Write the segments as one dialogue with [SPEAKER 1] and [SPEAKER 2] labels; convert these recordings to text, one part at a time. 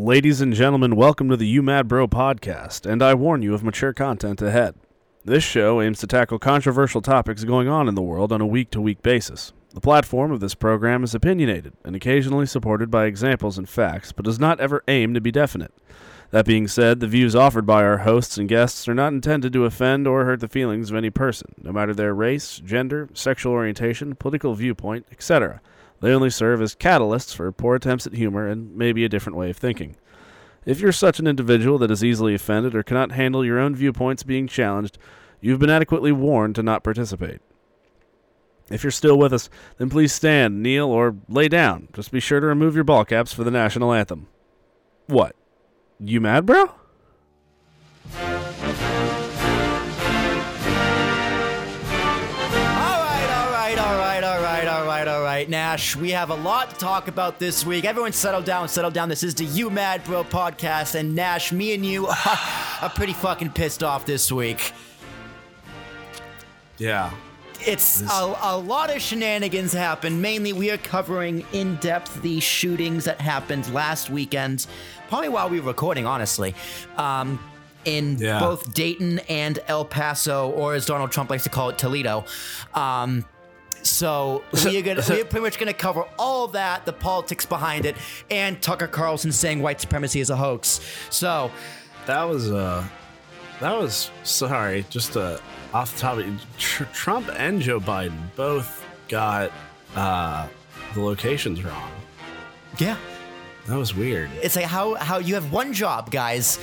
[SPEAKER 1] Ladies and gentlemen, welcome to the You Mad Bro podcast, and I warn you of mature content ahead. This show aims to tackle controversial topics going on in the world on a week to week basis. The platform of this program is opinionated and occasionally supported by examples and facts, but does not ever aim to be definite. That being said, the views offered by our hosts and guests are not intended to offend or hurt the feelings of any person, no matter their race, gender, sexual orientation, political viewpoint, etc. They only serve as catalysts for poor attempts at humor and maybe a different way of thinking. If you're such an individual that is easily offended or cannot handle your own viewpoints being challenged, you've been adequately warned to not participate. If you're still with us, then please stand, kneel, or lay down. Just be sure to remove your ball caps for the national anthem. What? You mad, bro?
[SPEAKER 2] Right. Nash, we have a lot to talk about this week. Everyone settle down, settle down. This is the You Mad Bro podcast. And Nash, me and you are pretty fucking pissed off this week.
[SPEAKER 1] Yeah.
[SPEAKER 2] It's a, a lot of shenanigans happen. Mainly, we are covering in depth the shootings that happened last weekend, probably while we were recording, honestly. Um, in
[SPEAKER 1] Yeah.
[SPEAKER 2] both Dayton and El Paso, or as Donald Trump likes to call it, Toledo. Um, so we're gonna we're pretty much gonna cover all that, the politics behind it, and Tucker Carlson saying white supremacy is a hoax. So
[SPEAKER 3] That was uh that was sorry, just uh off the top of tr- Trump and Joe Biden both got uh the locations wrong.
[SPEAKER 2] yeah,
[SPEAKER 3] That was weird.
[SPEAKER 2] it's like how how you have one job, guys.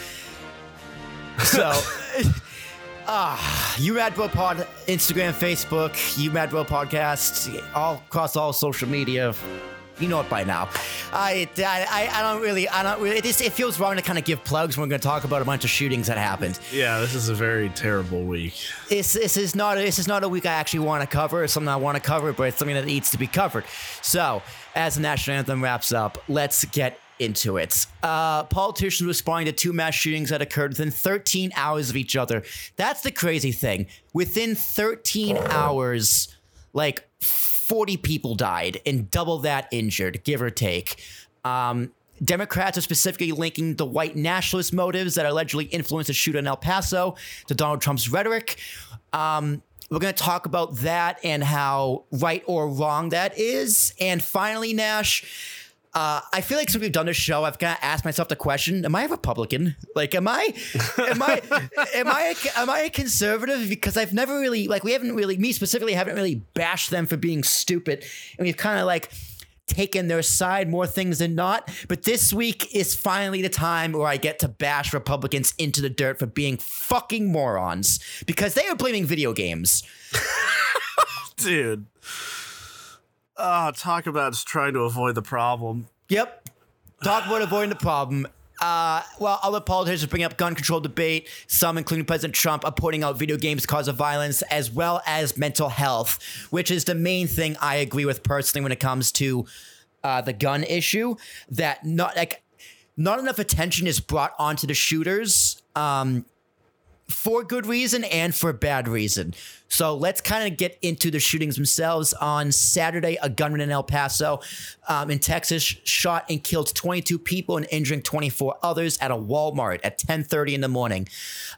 [SPEAKER 2] So, ah, you Mad Bro Pod, Instagram, Facebook, you Mad Bro Podcast, all across all social media. You know it by now. I, I, I don't really, I don't really. It, just, it feels wrong to kind of give plugs when we're going to talk about a bunch of shootings that happened.
[SPEAKER 3] Yeah, this is a very terrible week.
[SPEAKER 2] This, this is not, this is not a week I actually want to cover. It's something I want to cover, but it's something that needs to be covered. So, as the national anthem wraps up, let's get into it. Uh, politicians responding to two mass shootings that occurred within 13 hours of each other. That's the crazy thing. Within 13 hours, like 40 people died and double that injured, give or take. Um, Democrats are specifically linking the white nationalist motives that allegedly influenced the shooter in El Paso to Donald Trump's rhetoric. Um, we're going to talk about that and how right or wrong that is. And finally, Nash, uh, I feel like since we've done this show, I've kind of asked myself the question: Am I a Republican? Like, am I, am I, am I, a, am I a conservative? Because I've never really, like, we haven't really, me specifically, haven't really bashed them for being stupid, and we've kind of like taken their side more things than not. But this week is finally the time where I get to bash Republicans into the dirt for being fucking morons because they are blaming video games.
[SPEAKER 3] Dude. Oh, talk about trying to avoid the problem.
[SPEAKER 2] Yep. Talk about avoiding the problem. Uh, well, other politicians bring up gun control debate. Some, including President Trump, are pointing out video games cause of violence as well as mental health, which is the main thing I agree with personally when it comes to uh, the gun issue. That not like not enough attention is brought onto the shooters. Um, for good reason and for bad reason. So let's kind of get into the shootings themselves. On Saturday, a gunman in El Paso, um, in Texas, shot and killed 22 people and injuring 24 others at a Walmart at 10:30 in the morning.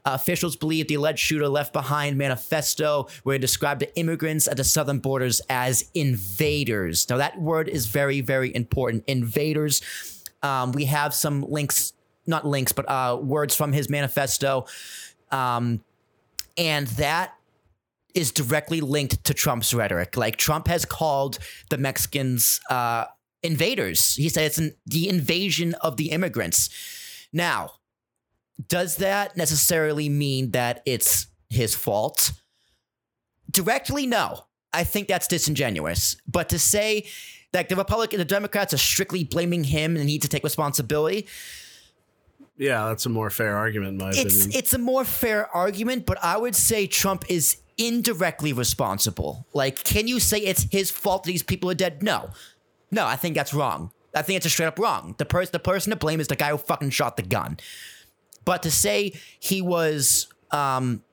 [SPEAKER 2] Uh, officials believe the alleged shooter left behind manifesto where he described the immigrants at the southern borders as invaders. Now that word is very, very important. Invaders. Um, we have some links, not links, but uh, words from his manifesto. Um, and that is directly linked to Trump's rhetoric. Like Trump has called the Mexicans uh, invaders. He said it's an, the invasion of the immigrants. Now, does that necessarily mean that it's his fault? Directly, no. I think that's disingenuous. But to say that the Republican, the Democrats are strictly blaming him and need to take responsibility,
[SPEAKER 3] yeah, that's a more fair argument, in my
[SPEAKER 2] it's,
[SPEAKER 3] opinion.
[SPEAKER 2] It's a more fair argument, but I would say Trump is indirectly responsible. Like, can you say it's his fault that these people are dead? No. No, I think that's wrong. I think it's a straight up wrong. The person the person to blame is the guy who fucking shot the gun. But to say he was um,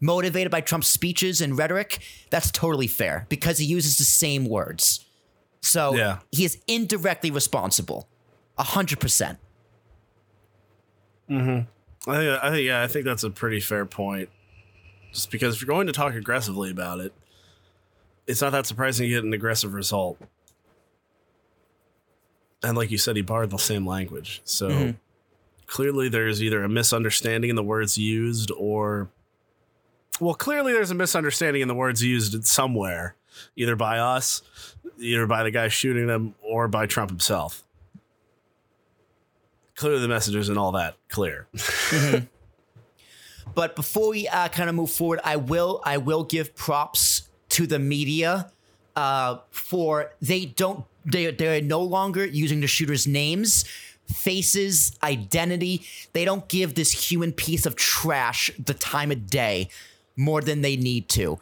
[SPEAKER 2] motivated by Trump's speeches and rhetoric, that's totally fair because he uses the same words. So
[SPEAKER 3] yeah.
[SPEAKER 2] he is indirectly responsible. 100%. Mm-hmm.
[SPEAKER 3] I think, I yeah, I think that's a pretty fair point. Just because if you're going to talk aggressively about it, it's not that surprising you get an aggressive result. And like you said, he borrowed the same language. So mm-hmm. clearly there's either a misunderstanding in the words used or well, clearly there's a misunderstanding in the words used somewhere, either by us, either by the guy shooting them, or by Trump himself. Clearly the message isn't all that clear.
[SPEAKER 2] But before we uh, kind of move forward, I will I will give props to the media uh, for they don't they they're no longer using the shooters' names, faces, identity. They don't give this human piece of trash the time of day more than they need to.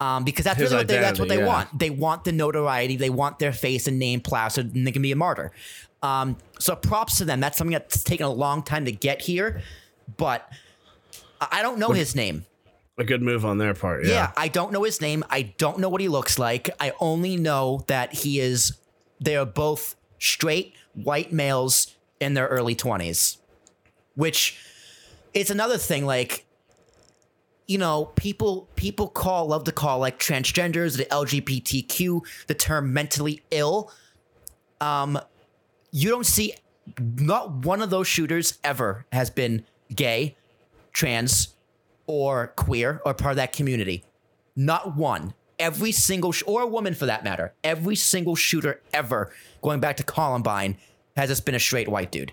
[SPEAKER 2] Um, because that's really what they, that's what they
[SPEAKER 3] yeah.
[SPEAKER 2] want. They want the notoriety. They want their face and name plastered, and they can be a martyr. Um, so props to them. That's something that's taken a long time to get here, but I don't know his name.
[SPEAKER 3] A good move on their part. Yeah.
[SPEAKER 2] Yeah. I don't know his name. I don't know what he looks like. I only know that he is. They are both straight white males in their early twenties, which is another thing. Like, you know, people people call love to call like transgenders, the LGBTQ, the term mentally ill. Um, you don't see not one of those shooters ever has been gay, trans, or queer or part of that community. Not one. Every single, sh- or a woman for that matter, every single shooter ever, going back to Columbine, has just been a straight white dude.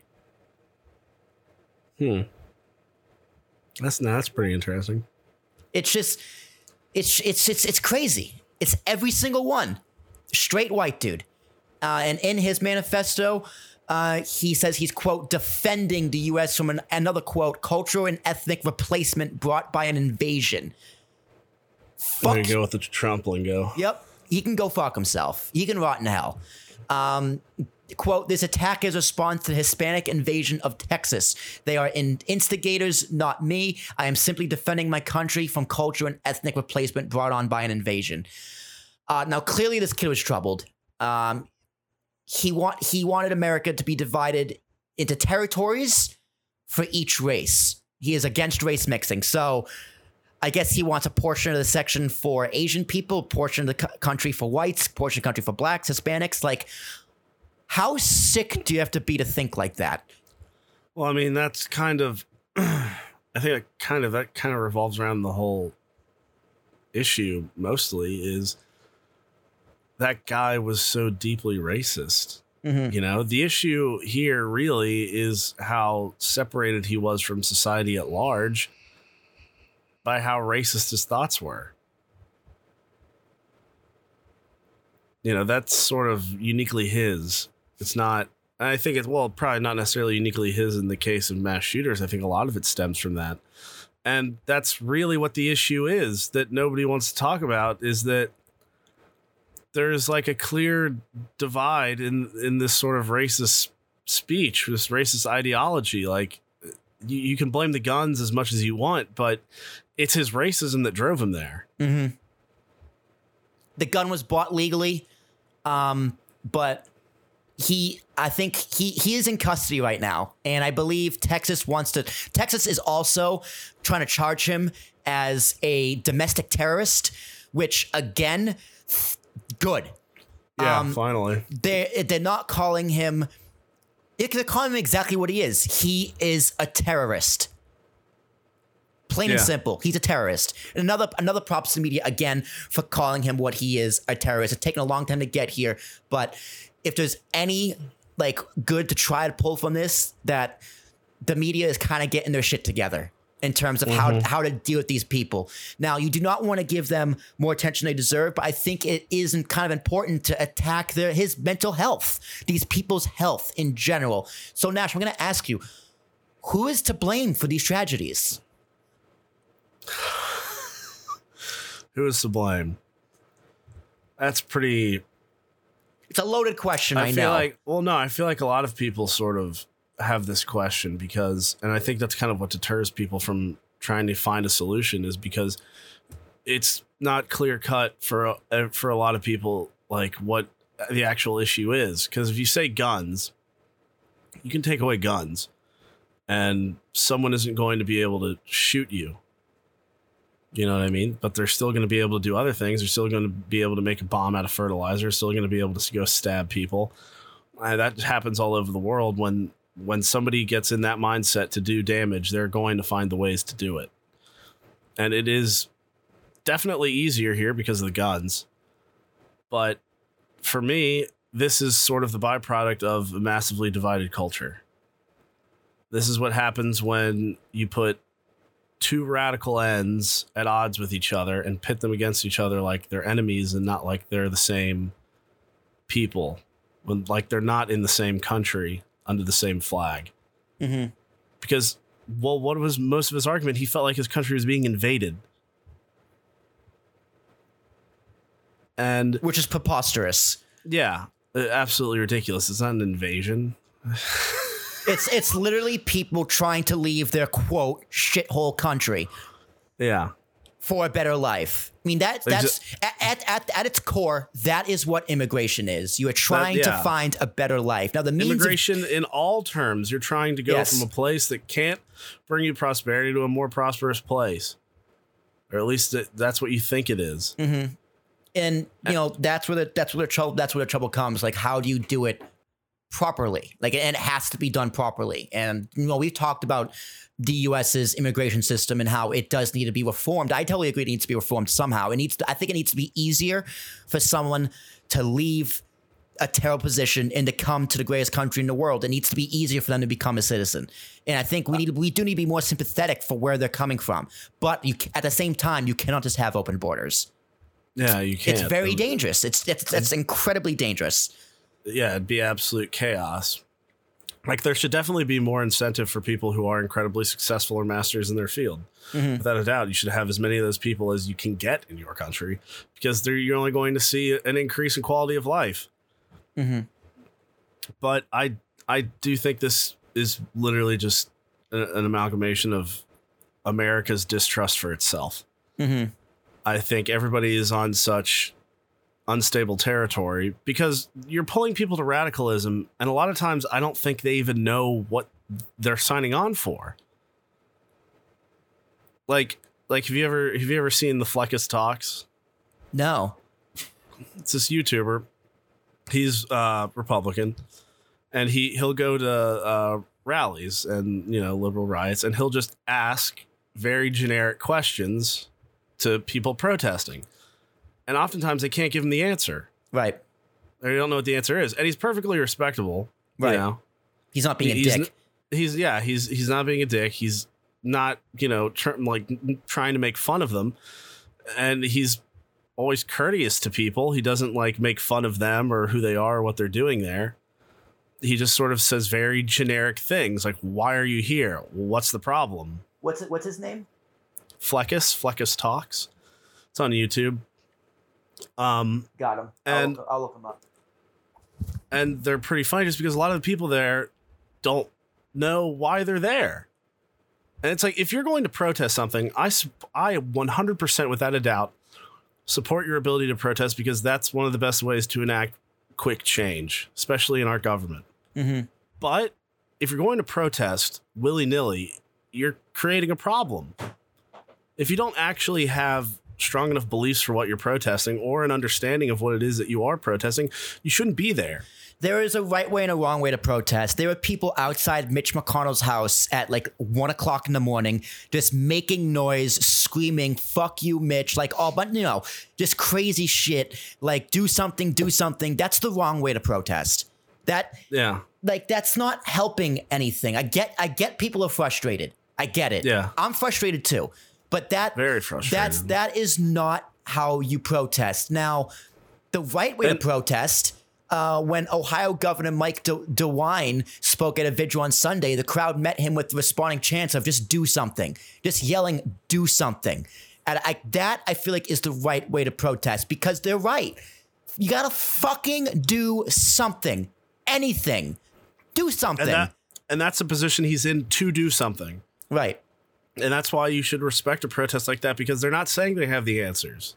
[SPEAKER 2] Hmm.
[SPEAKER 3] That's that's pretty interesting.
[SPEAKER 2] It's just, it's it's it's it's crazy. It's every single one, straight white dude. Uh, and in his manifesto, uh, he says he's quote defending the U.S. from an, another quote cultural and ethnic replacement brought by an invasion.
[SPEAKER 3] There
[SPEAKER 2] Fuck
[SPEAKER 3] you go with the Trump lingo.
[SPEAKER 2] Yep. He can go fuck himself. He can rot in hell. Um, quote, this attack is a response to the Hispanic invasion of Texas. They are in instigators, not me. I am simply defending my country from cultural and ethnic replacement brought on by an invasion. Uh, now, clearly, this kid was troubled. Um, he want he wanted America to be divided into territories for each race. He is against race mixing. So, I guess he wants a portion of the section for Asian people, portion of the co- country for whites, portion of the country for blacks, Hispanics. Like, how sick do you have to be to think like that?
[SPEAKER 3] Well, I mean, that's kind of. I think that kind of that kind of revolves around the whole issue. Mostly is that guy was so deeply racist. Mm-hmm. You know, the issue here really is how separated he was from society at large by how racist his thoughts were. You know, that's sort of uniquely his. It's not I think it's well, probably not necessarily uniquely his in the case of mass shooters. I think a lot of it stems from that. And that's really what the issue is that nobody wants to talk about is that there's like a clear divide in in this sort of racist speech, this racist ideology. Like you, you can blame the guns as much as you want, but it's his racism that drove him there.
[SPEAKER 2] The gun was bought legally, um, but he, I think he he is in custody right now, and I believe Texas wants to. Texas is also trying to charge him as a domestic terrorist, which again, good.
[SPEAKER 3] Yeah,
[SPEAKER 2] Um,
[SPEAKER 3] finally.
[SPEAKER 2] They they're not calling him. They're calling him exactly what he is. He is a terrorist. Plain and simple. He's a terrorist. And another another props to the media again for calling him what he is, a terrorist. It's taken a long time to get here, but if there's any like good to try to pull from this, that the media is kind of getting their shit together in terms of how mm-hmm. how to deal with these people. Now, you do not want to give them more attention they deserve, but I think it is in- kind of important to attack their his mental health, these people's health in general. So, Nash, I'm going to ask you, who is to blame for these tragedies?
[SPEAKER 3] Who is to blame? That's pretty
[SPEAKER 2] It's a loaded question. I,
[SPEAKER 3] I feel
[SPEAKER 2] know.
[SPEAKER 3] like well no, I feel like a lot of people sort of have this question because and I think that's kind of what deters people from trying to find a solution is because it's not clear cut for uh, for a lot of people like what the actual issue is because if you say guns you can take away guns and someone isn't going to be able to shoot you. You know what I mean? But they're still going to be able to do other things. They're still going to be able to make a bomb out of fertilizer. Still going to be able to go stab people. And that happens all over the world. When when somebody gets in that mindset to do damage, they're going to find the ways to do it. And it is definitely easier here because of the guns. But for me, this is sort of the byproduct of a massively divided culture. This is what happens when you put two radical ends at odds with each other and pit them against each other like they're enemies and not like they're the same people when like they're not in the same country under the same flag.
[SPEAKER 2] Mm-hmm.
[SPEAKER 3] because well what was most of his argument he felt like his country was being invaded. And
[SPEAKER 2] Which is preposterous.
[SPEAKER 3] yeah uh, absolutely ridiculous. It's not an invasion.
[SPEAKER 2] It's it's literally people trying to leave their quote shithole country.
[SPEAKER 3] Yeah
[SPEAKER 2] for a better life. I mean that that's at, at, at, its core, that is what immigration is. You are trying to
[SPEAKER 3] yeah.
[SPEAKER 2] find a better life. Now the means of,
[SPEAKER 3] immigration in all terms you're trying to go
[SPEAKER 2] Yes.
[SPEAKER 3] from a place that can't bring you prosperity to a more prosperous place or at least that, that's what you think it is. Mm-hmm.
[SPEAKER 2] and you know that's where the that's where the trouble that's where the trouble comes. Like how do you do it properly? Like and it has to be done properly. And you know we've talked about the U.S.'s immigration system and how it does need to be reformed. I totally agree it needs to be reformed somehow. It needs to, I think it needs to be easier for someone to leave a terrible position and to come to the greatest country in the world. It needs to be easier for them to become a citizen. And I think we need we do need to be more sympathetic for where they're coming from. But you at the same time, you cannot just have open borders.
[SPEAKER 3] Yeah, you can't.
[SPEAKER 2] It's very dangerous. It's it's incredibly dangerous.
[SPEAKER 3] Yeah, it'd be absolute chaos. Like there should definitely be more incentive for people who are incredibly successful or masters in their field. Without a doubt, you should have as many of those people as you can get in your country because they're, you're only going to see an increase in quality of life. But I I do think this is literally just a- an amalgamation of America's distrust for itself.
[SPEAKER 2] Mm-hmm.
[SPEAKER 3] I think everybody is on such unstable territory because you're pulling people to radicalism, and a lot of times I don't think they even know what they're signing on for. Like, like have you ever have you ever seen the Fleccas talks?
[SPEAKER 2] No.
[SPEAKER 3] It's this YouTuber. He's uh, Republican, and he he'll go to uh, rallies and you know liberal riots, and he'll just ask very generic questions to people protesting, and oftentimes they can't give him the answer.
[SPEAKER 2] Right.
[SPEAKER 3] They don't know what the answer is, and he's perfectly respectable.
[SPEAKER 2] Right.
[SPEAKER 3] You know?
[SPEAKER 2] He's not being a
[SPEAKER 3] he's,
[SPEAKER 2] dick.
[SPEAKER 3] He's yeah, he's he's not being a dick. He's not you know tr- like trying to make fun of them, and he's always courteous to people. He doesn't like make fun of them or who they are or what they're doing there. He just sort of says very generic things like, "Why are you here? What's the problem?"
[SPEAKER 2] What's it, what's his name?
[SPEAKER 3] Fleccas, Fleccas talks. It's on YouTube. Um,
[SPEAKER 2] Got him.
[SPEAKER 3] And-
[SPEAKER 2] I'll look him up.
[SPEAKER 3] and they're pretty funny just because a lot of the people there don't know why they're there. And it's like if you're going to protest something, I I 100% without a doubt support your ability to protest because that's one of the best ways to enact quick change, especially in our government.
[SPEAKER 2] Mm-hmm.
[SPEAKER 3] But if you're going to protest willy nilly, you're creating a problem. If you don't actually have strong enough beliefs for what you're protesting or an understanding of what it is that you are protesting, you shouldn't be there.
[SPEAKER 2] There is a right way and a wrong way to protest. There are people outside Mitch McConnell's house at like one o'clock in the morning, just making noise, screaming, fuck you, Mitch, like all but you know, just crazy shit. Like, do something, do something. That's the wrong way to protest. That
[SPEAKER 3] Yeah.
[SPEAKER 2] like that's not helping anything. I get I get people are frustrated. I get it.
[SPEAKER 3] Yeah.
[SPEAKER 2] I'm frustrated too. But that
[SPEAKER 3] Very frustrated.
[SPEAKER 2] That's that is not how you protest. Now, the right way
[SPEAKER 3] And-
[SPEAKER 2] to protest. Uh, when Ohio Governor Mike De- DeWine spoke at a vigil on Sunday, the crowd met him with the responding chants of "just do something," just yelling "do something," and I, that I feel like is the right way to protest because they're right. You gotta fucking do something, anything, do something.
[SPEAKER 3] And that and that's the position he's in to do something.
[SPEAKER 2] right.
[SPEAKER 3] And that's why you should respect a protest like that because they're not saying they have the answers.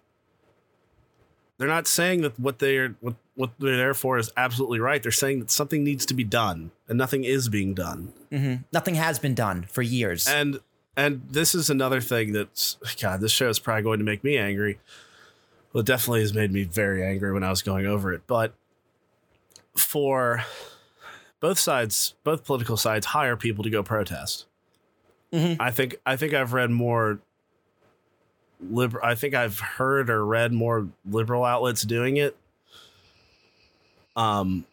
[SPEAKER 3] They're not saying that what they're what, what they're there for is absolutely right. They're saying that something needs to be done, and nothing is being done. Mm-hmm.
[SPEAKER 2] Nothing has been done for years.
[SPEAKER 3] And and this is another thing that's God. This show is probably going to make me angry. Well, it definitely has made me very angry when I was going over it. But for both sides, both political sides, hire people to go protest. I think I think I've read more liberal. I think I've heard or read more liberal outlets doing it. Um,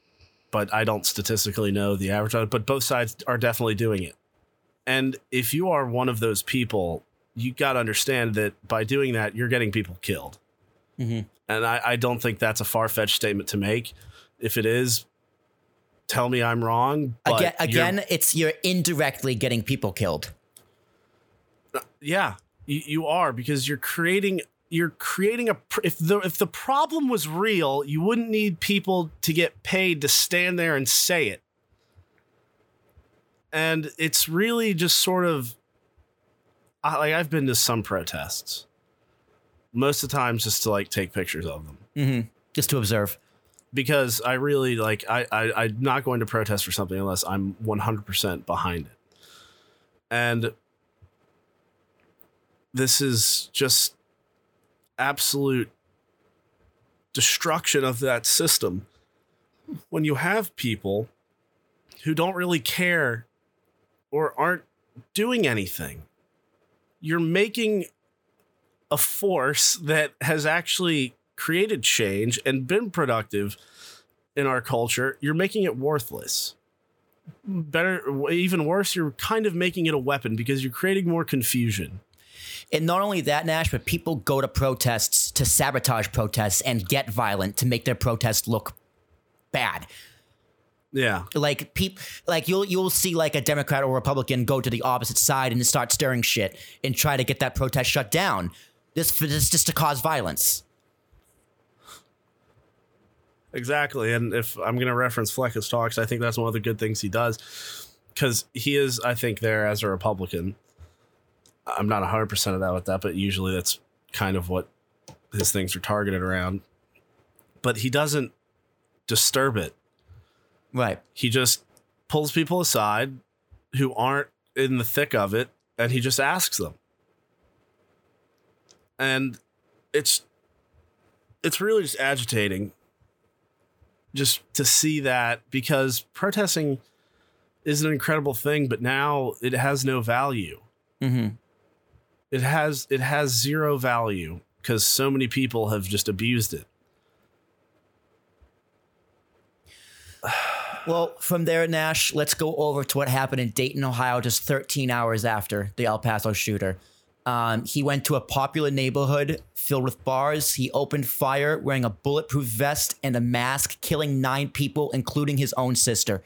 [SPEAKER 3] but I don't statistically know the average. But both sides are definitely doing it. And if you are one of those people, you got to understand that by doing that, you're getting people killed.
[SPEAKER 2] Mhm.
[SPEAKER 3] And I, I don't think that's a far fetched statement to make. If it is, tell me I'm wrong. But
[SPEAKER 2] again, again, it's you're indirectly getting people killed.
[SPEAKER 3] Yeah, you, you are because you're creating you're creating a if the if the problem was real, you wouldn't need people to get paid to stand there and say it. And it's really just sort of I, like I've been to some protests. Most of the times just to like take pictures of them
[SPEAKER 2] hmm Just to observe.
[SPEAKER 3] because I really like I, I I'm not going to protest for something unless I'm 100% behind it. And this is just absolute destruction of that system. When you have people who don't really care or aren't doing anything, you're making a force that has actually created change and been productive in our culture, you're making it worthless. Better, even worse, you're kind of making it a weapon because you're creating more confusion.
[SPEAKER 2] And not only that, Nash, but people go to protests to sabotage protests and get violent to make their protest look bad.
[SPEAKER 3] Yeah.
[SPEAKER 2] Like peop, like you'll you'll see like a Democrat or Republican go to the opposite side and start stirring shit and try to get that protest shut down. This for this just to cause violence.
[SPEAKER 3] Exactly. And if I'm going to reference Fleckett's talks, I think that's one of the good things he does because he is, I think, there as a Republican. I'm not 100% of that with that, but usually that's kind of what his things are targeted around. But he doesn't disturb it.
[SPEAKER 2] Right.
[SPEAKER 3] He just pulls people aside who aren't in the thick of it and he just asks them. And it's it's really just agitating just to see that because protesting is an incredible thing but now it has no value.
[SPEAKER 2] Mm-hmm.
[SPEAKER 3] It has it has zero value because so many people have just abused it.
[SPEAKER 2] Well, from there, Nash, let's go over to what happened in Dayton, Ohio, just 13 hours after the El Paso shooter. Um, he went to a popular neighborhood filled with bars. He opened fire wearing a bulletproof vest and a mask, killing nine people, including his own sister.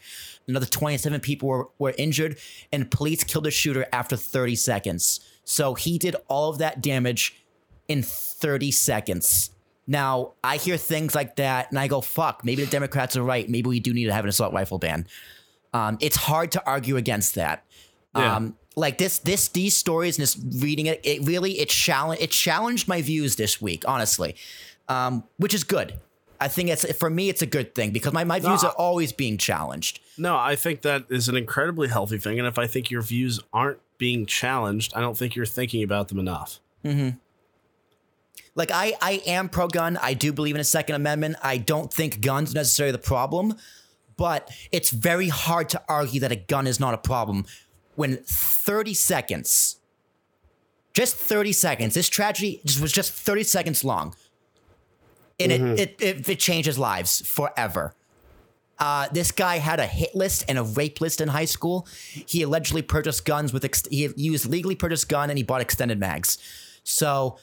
[SPEAKER 2] Another 27 people were, were injured, and police killed the shooter after 30 seconds. So he did all of that damage in 30 seconds. Now, I hear things like that and I go, fuck, maybe the Democrats are right. Maybe we do need to have an assault rifle ban. Um, it's hard to argue against that.
[SPEAKER 3] Yeah.
[SPEAKER 2] Um, like this, this, these stories and just reading it, it really, it challenged, it challenged my views this week, honestly, um, which is good. I think it's, for me, it's a good thing because my, my views
[SPEAKER 3] No,
[SPEAKER 2] are always being challenged.
[SPEAKER 3] No, I think that is an incredibly healthy thing. And if I think your views aren't being challenged, I don't think you're thinking about them enough. Mm-hmm.
[SPEAKER 2] Like I, I am pro gun. I do believe in a Second Amendment. I don't think guns are necessarily the problem, but it's very hard to argue that a gun is not a problem when 30 seconds, just 30 seconds, this tragedy just was just 30 seconds long. And it, mm-hmm. it, it, it changes lives forever. Uh, this guy had a hit list and a rape list in high school. He allegedly purchased guns with, ex- he used legally purchased gun and he bought extended mags. So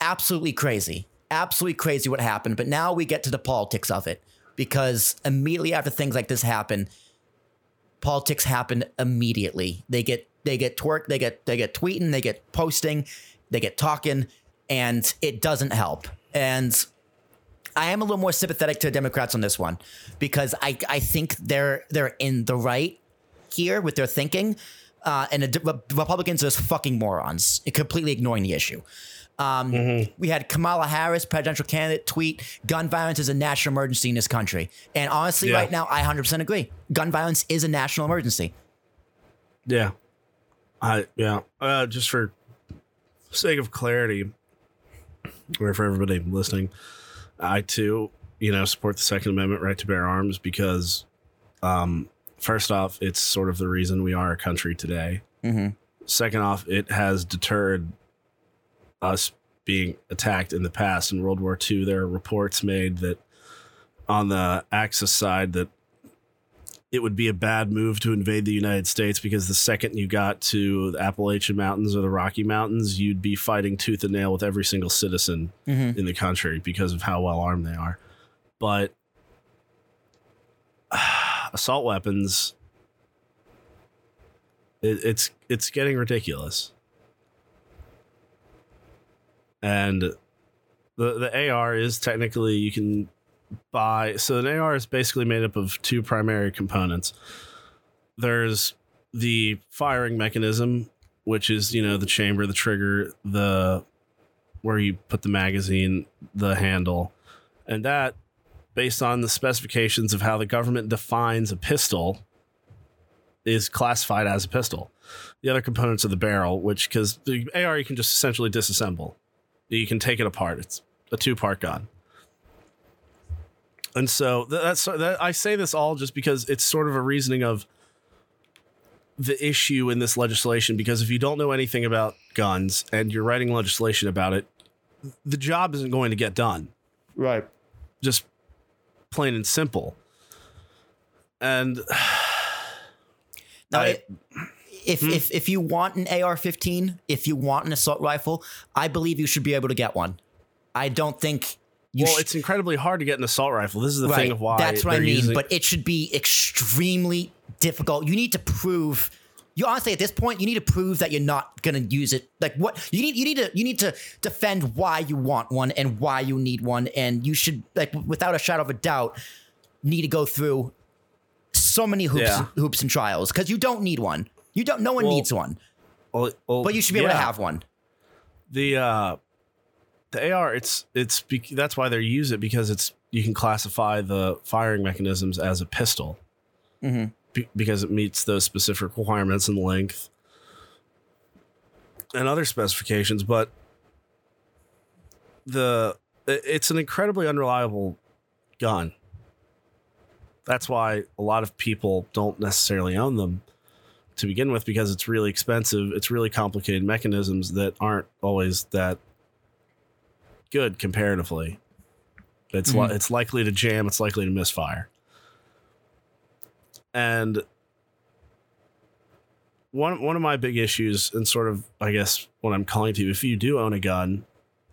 [SPEAKER 2] absolutely crazy. Absolutely crazy what happened. But now we get to the politics of it because immediately after things like this happen, politics happen immediately. They get they get twerk, they get they get tweeting, they get posting, they get talking, and it doesn't help. And I am a little more sympathetic to Democrats on this one because I I think they're they're in the right here with their thinking, uh, and the Re- Republicans are just fucking morons, completely ignoring the issue. Um, We had Kamala Harris, presidential candidate, tweet: "Gun violence is a national emergency in this country." And honestly,
[SPEAKER 3] Yeah.
[SPEAKER 2] right now, I 100% agree. Gun violence is a national emergency.
[SPEAKER 3] Yeah. I yeah. Uh, just for sake of clarity, or for everybody listening, I too, you know, support the Second Amendment right to bear arms because, um, first off, it's sort of the reason we are a country today.
[SPEAKER 2] Mhm.
[SPEAKER 3] Second off, it has deterred us being attacked in the past. In World War II, there are reports made that on the Axis side that it would be a bad move to invade the United States because the second you got to the Appalachian Mountains or the Rocky Mountains, you'd be fighting tooth and nail with every single citizen mm-hmm. in the country because of how well armed they are. But assault weapons, it, it's it's getting ridiculous, and the the AR is technically you can buy so an AR is basically made up of two primary components. There's the firing mechanism, which is, you know, the chamber, the trigger, the where you put the magazine, the handle. And that based on the specifications of how the government defines a pistol is classified as a pistol. The other components of the barrel, which cuz the AR you can just essentially disassemble. You can take it apart. It's a two-part gun. And so that's that, I say this all just because it's sort of a reasoning of the issue in this legislation. Because if you don't know anything about guns and you're writing legislation about it, the job isn't going to get done.
[SPEAKER 2] Right.
[SPEAKER 3] Just plain and simple. And
[SPEAKER 2] Now,
[SPEAKER 3] I-
[SPEAKER 2] it, if, hmm? if if you want an AR-15, if you want an assault rifle, I believe you should be able to get one. I don't think you.
[SPEAKER 3] well,
[SPEAKER 2] sh-
[SPEAKER 3] it's incredibly hard to get an assault rifle. This is the
[SPEAKER 2] right.
[SPEAKER 3] thing of why
[SPEAKER 2] That's what I mean.
[SPEAKER 3] using-
[SPEAKER 2] But it should be extremely difficult. You need to prove. You honestly, at this point, you need to prove that you're not gonna use it. Like what you need, you need to, you need to defend why you want one and why you need one, and you should, like, without a shadow of a doubt, need to go through so many hoops,
[SPEAKER 3] Yeah.
[SPEAKER 2] hoops and trials because you don't need one. You don't. No one
[SPEAKER 3] Well,
[SPEAKER 2] needs one,
[SPEAKER 3] well, well,
[SPEAKER 2] but you should be able to have one.
[SPEAKER 3] the uh the AR it's it's bec- that's why they use it because it's you can classify the firing mechanisms as a pistol
[SPEAKER 2] Mhm.
[SPEAKER 3] Be- because it meets those specific requirements in length and other specifications but the it's an incredibly unreliable gun that's why a lot of people don't necessarily own them to begin with because it's really expensive. It's really complicated mechanisms that aren't always that good comparatively. It's li- mm-hmm. it's likely to jam. It's likely to misfire. And one one of my big issues, and sort of I guess what I'm calling to, you, if you do own a gun,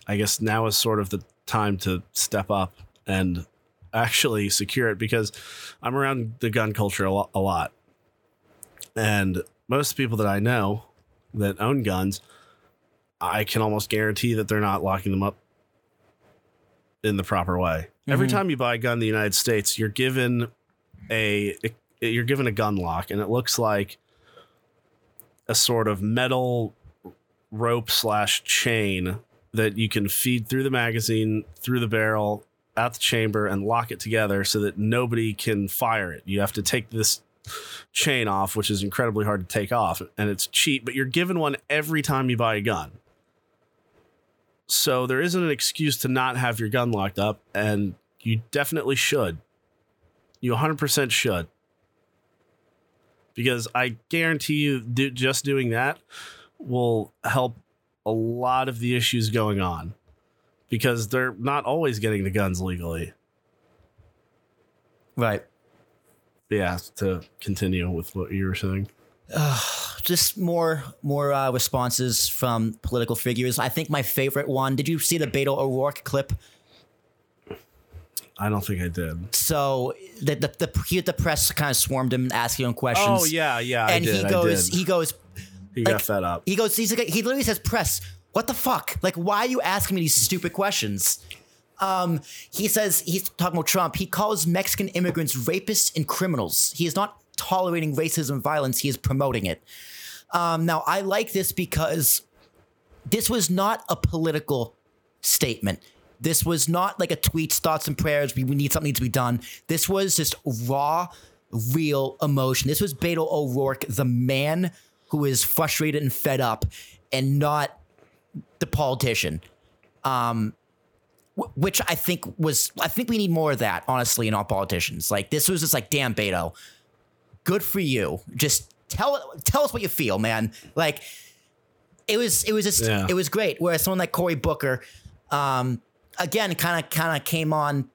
[SPEAKER 3] I guess now is sort of the time to step up and actually secure it because I'm around the gun culture a, a lot. And most people that I know that own guns, I can almost guarantee that they're not locking them up in the proper way. Every
[SPEAKER 2] Mhm.
[SPEAKER 3] time you buy a gun in the United States, you're given a you're given a gun lock and it looks like a sort of metal rope slash chain that you can feed through the magazine, through the barrel, out the chamber, and lock it together so that nobody can fire it. You have to take this chain off, which is incredibly hard to take off, and it's cheap, but you're given one every time you buy a gun. So there isn't an excuse to not have your gun locked up, and you definitely should. You 100% should. Because I guarantee you, do, just doing that will help a lot of the issues going on. Because they're not always getting the guns legally.
[SPEAKER 2] Right.
[SPEAKER 3] Yeah, to continue with what you were saying.
[SPEAKER 2] Just more more uh, responses from political figures. I think my favorite one. Did you see the Beto O'Rourke clip?
[SPEAKER 3] I don't think I did.
[SPEAKER 2] So the the the, he, the press kind of swarmed him, asking him questions.
[SPEAKER 3] Oh yeah, yeah.
[SPEAKER 2] and
[SPEAKER 3] did,
[SPEAKER 2] he goes, he goes,
[SPEAKER 3] he
[SPEAKER 2] like-
[SPEAKER 3] got fed up.
[SPEAKER 2] he goes, he's like, he literally says, "Press, what the fuck? Like, why are you asking me these stupid questions?" Um, he says he's talking about Trump. He calls Mexican immigrants rapists and criminals. He is not tolerating racism and violence. He is promoting it. Um, now I like this because this was not a political statement. This was not like a tweets, thoughts, and prayers. We, we need something to be done. This was just raw, real emotion. This was Beto O'Rourke, the man who is frustrated and fed up, and not the politician. Um, which I think was, I think we need more of that, honestly, in all politicians. Like this was just like, damn, Beto, good for you. Just tell tell us what you feel, man. Like it was it was just
[SPEAKER 3] Yeah.
[SPEAKER 2] it was great. Whereas someone like Cory Booker, um, again, kind of kind of came on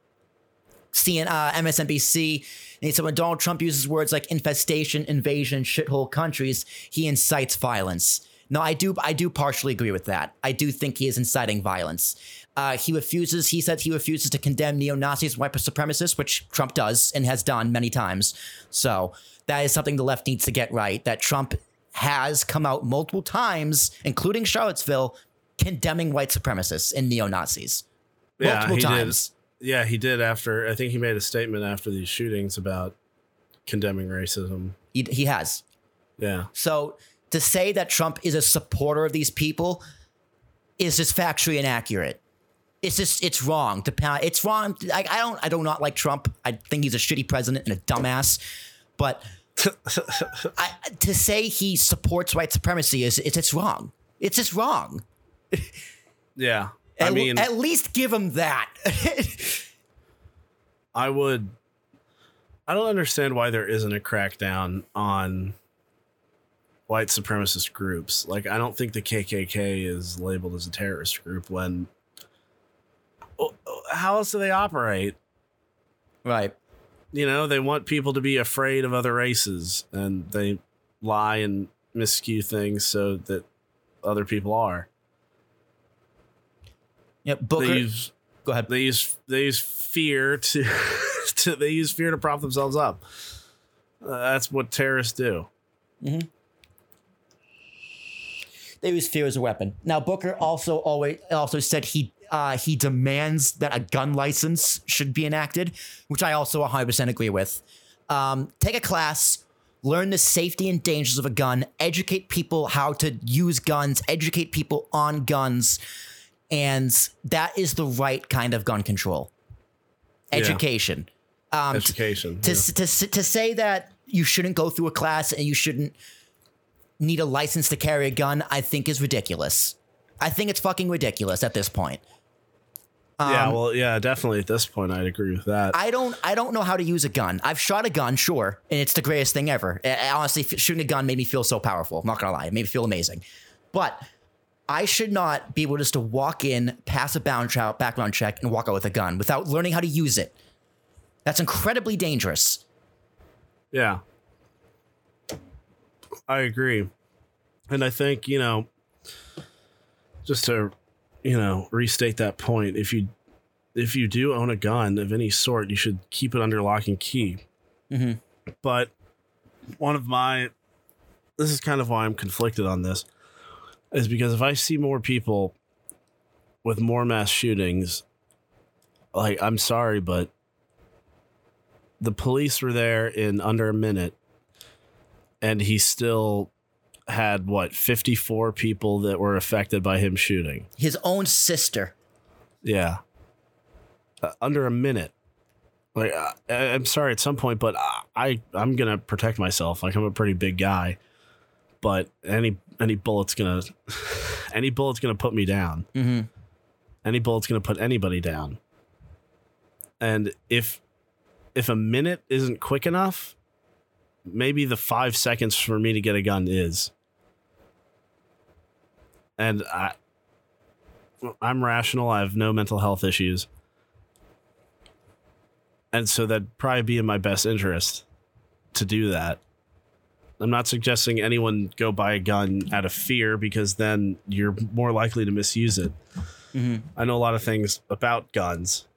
[SPEAKER 2] seeing uh, MSNBC. And he said when Donald Trump uses words like infestation, invasion, shithole countries, he incites violence. No, I do I do partially agree with that. I do think he is inciting violence. Uh, he refuses. He said he refuses to condemn neo Nazis, white supremacists, which Trump does and has done many times. So that is something the left needs to get right. That Trump has come out multiple times, including Charlottesville, condemning white supremacists and neo Nazis. Multiple
[SPEAKER 3] he
[SPEAKER 2] times.
[SPEAKER 3] did. Yeah, he did after. I think he made a statement after these shootings about condemning racism.
[SPEAKER 2] He, he has.
[SPEAKER 3] Yeah,
[SPEAKER 2] So to say that Trump is a supporter of these people is just factually inaccurate. It's just it's wrong. To pa- it's wrong. I, I don't I do not like Trump. I think he's a shitty president and a dumbass. But I, to say he supports white supremacy is it's it's wrong. It's just wrong.
[SPEAKER 3] yeah.
[SPEAKER 2] At,
[SPEAKER 3] I mean,
[SPEAKER 2] at least give him that.
[SPEAKER 3] I would. I don't understand why there isn't a crackdown on white supremacist groups. Like, I don't think the KKK is labeled as a terrorist group when. Oh, oh, How else do they operate?
[SPEAKER 2] right.
[SPEAKER 3] You know, they want people to be afraid of other races and they lie and miscue things so that other people are.
[SPEAKER 2] Yeah. Booker.
[SPEAKER 3] They use
[SPEAKER 2] go ahead.
[SPEAKER 3] they use they use fear to, to they use fear to prop themselves up. Uh, that's what terrorists do.
[SPEAKER 2] They use fear as a weapon. Now Booker also always also said he uh, he demands that a gun license should be enacted, which I also 100% agree with. Um, take a class, learn the safety and dangers of a gun, educate people how to use guns, educate people on guns, and that is the right kind of gun control. Education. Um,
[SPEAKER 3] Education.
[SPEAKER 2] to,
[SPEAKER 3] yeah.
[SPEAKER 2] to, to say that you shouldn't go through a class and you shouldn't need a license to carry a gun, I think is ridiculous. I think it's fucking ridiculous at this point.
[SPEAKER 3] yeah, well, yeah, definitely. At this point, I'd agree with that.
[SPEAKER 2] um, I don't I don't know how to use a gun. I've shot a gun, sure, and it's the greatest thing ever. I- honestly, f- shooting a gun made me feel so powerful. I'm not gonna lie, it made me feel amazing. But I should not be able just to walk in, pass a background check, and walk out with a gun without learning how to use it. That's incredibly dangerous.
[SPEAKER 3] yeah, I agree, and I think you know, just to you know restate that point, if you if you do own a gun of any sort, you should keep it under lock and key.
[SPEAKER 2] Mhm.
[SPEAKER 3] But one of my this is kind of why I'm conflicted on this is because if I see more people with more mass shootings, like I'm sorry, but the police were there in under a minute and he still had what 54 people that were affected by him shooting.
[SPEAKER 2] His own sister.
[SPEAKER 3] Yeah. Uh, under a minute. Like uh, I, I'm sorry at some point, but I I'm gonna protect myself. Like I'm a pretty big guy, but any any bullet's gonna any bullet's gonna put me down.
[SPEAKER 2] Mm-hmm.
[SPEAKER 3] Any bullet's gonna put anybody down. And if if a minute isn't quick enough, maybe the five seconds for me to get a gun is. And I I'm rational. I have no mental health issues. And so that'd probably be in my best interest to do that. I'm not suggesting anyone go buy a gun out of fear because then you're more likely to misuse it. Mm-hmm. I know a lot of things about guns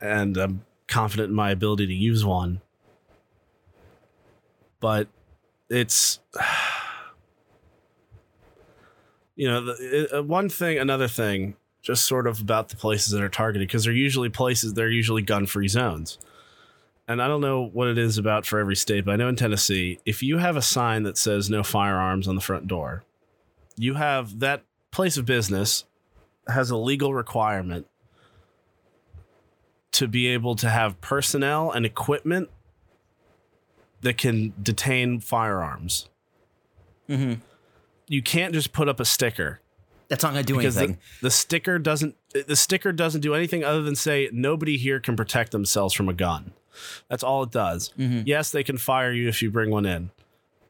[SPEAKER 3] and I'm confident in my ability to use one. But it's you know, the, uh, one thing, another thing, just sort of about the places that are targeted because they're usually places they're usually gun-free zones. And I don't know what it is about for every state, but I know in Tennessee, if you have a sign that says no firearms on the front door, you have that place of business has a legal requirement to be able to have personnel and equipment that can detain firearms.
[SPEAKER 2] Mm-hmm.
[SPEAKER 3] You can't just put up a sticker
[SPEAKER 2] That's not going to do anything.
[SPEAKER 3] the, the sticker doesn't the sticker doesn't do anything other than say nobody here can protect themselves from a gun. That's all it does.
[SPEAKER 2] Mm-hmm.
[SPEAKER 3] Yes, they can fire you if you bring one in,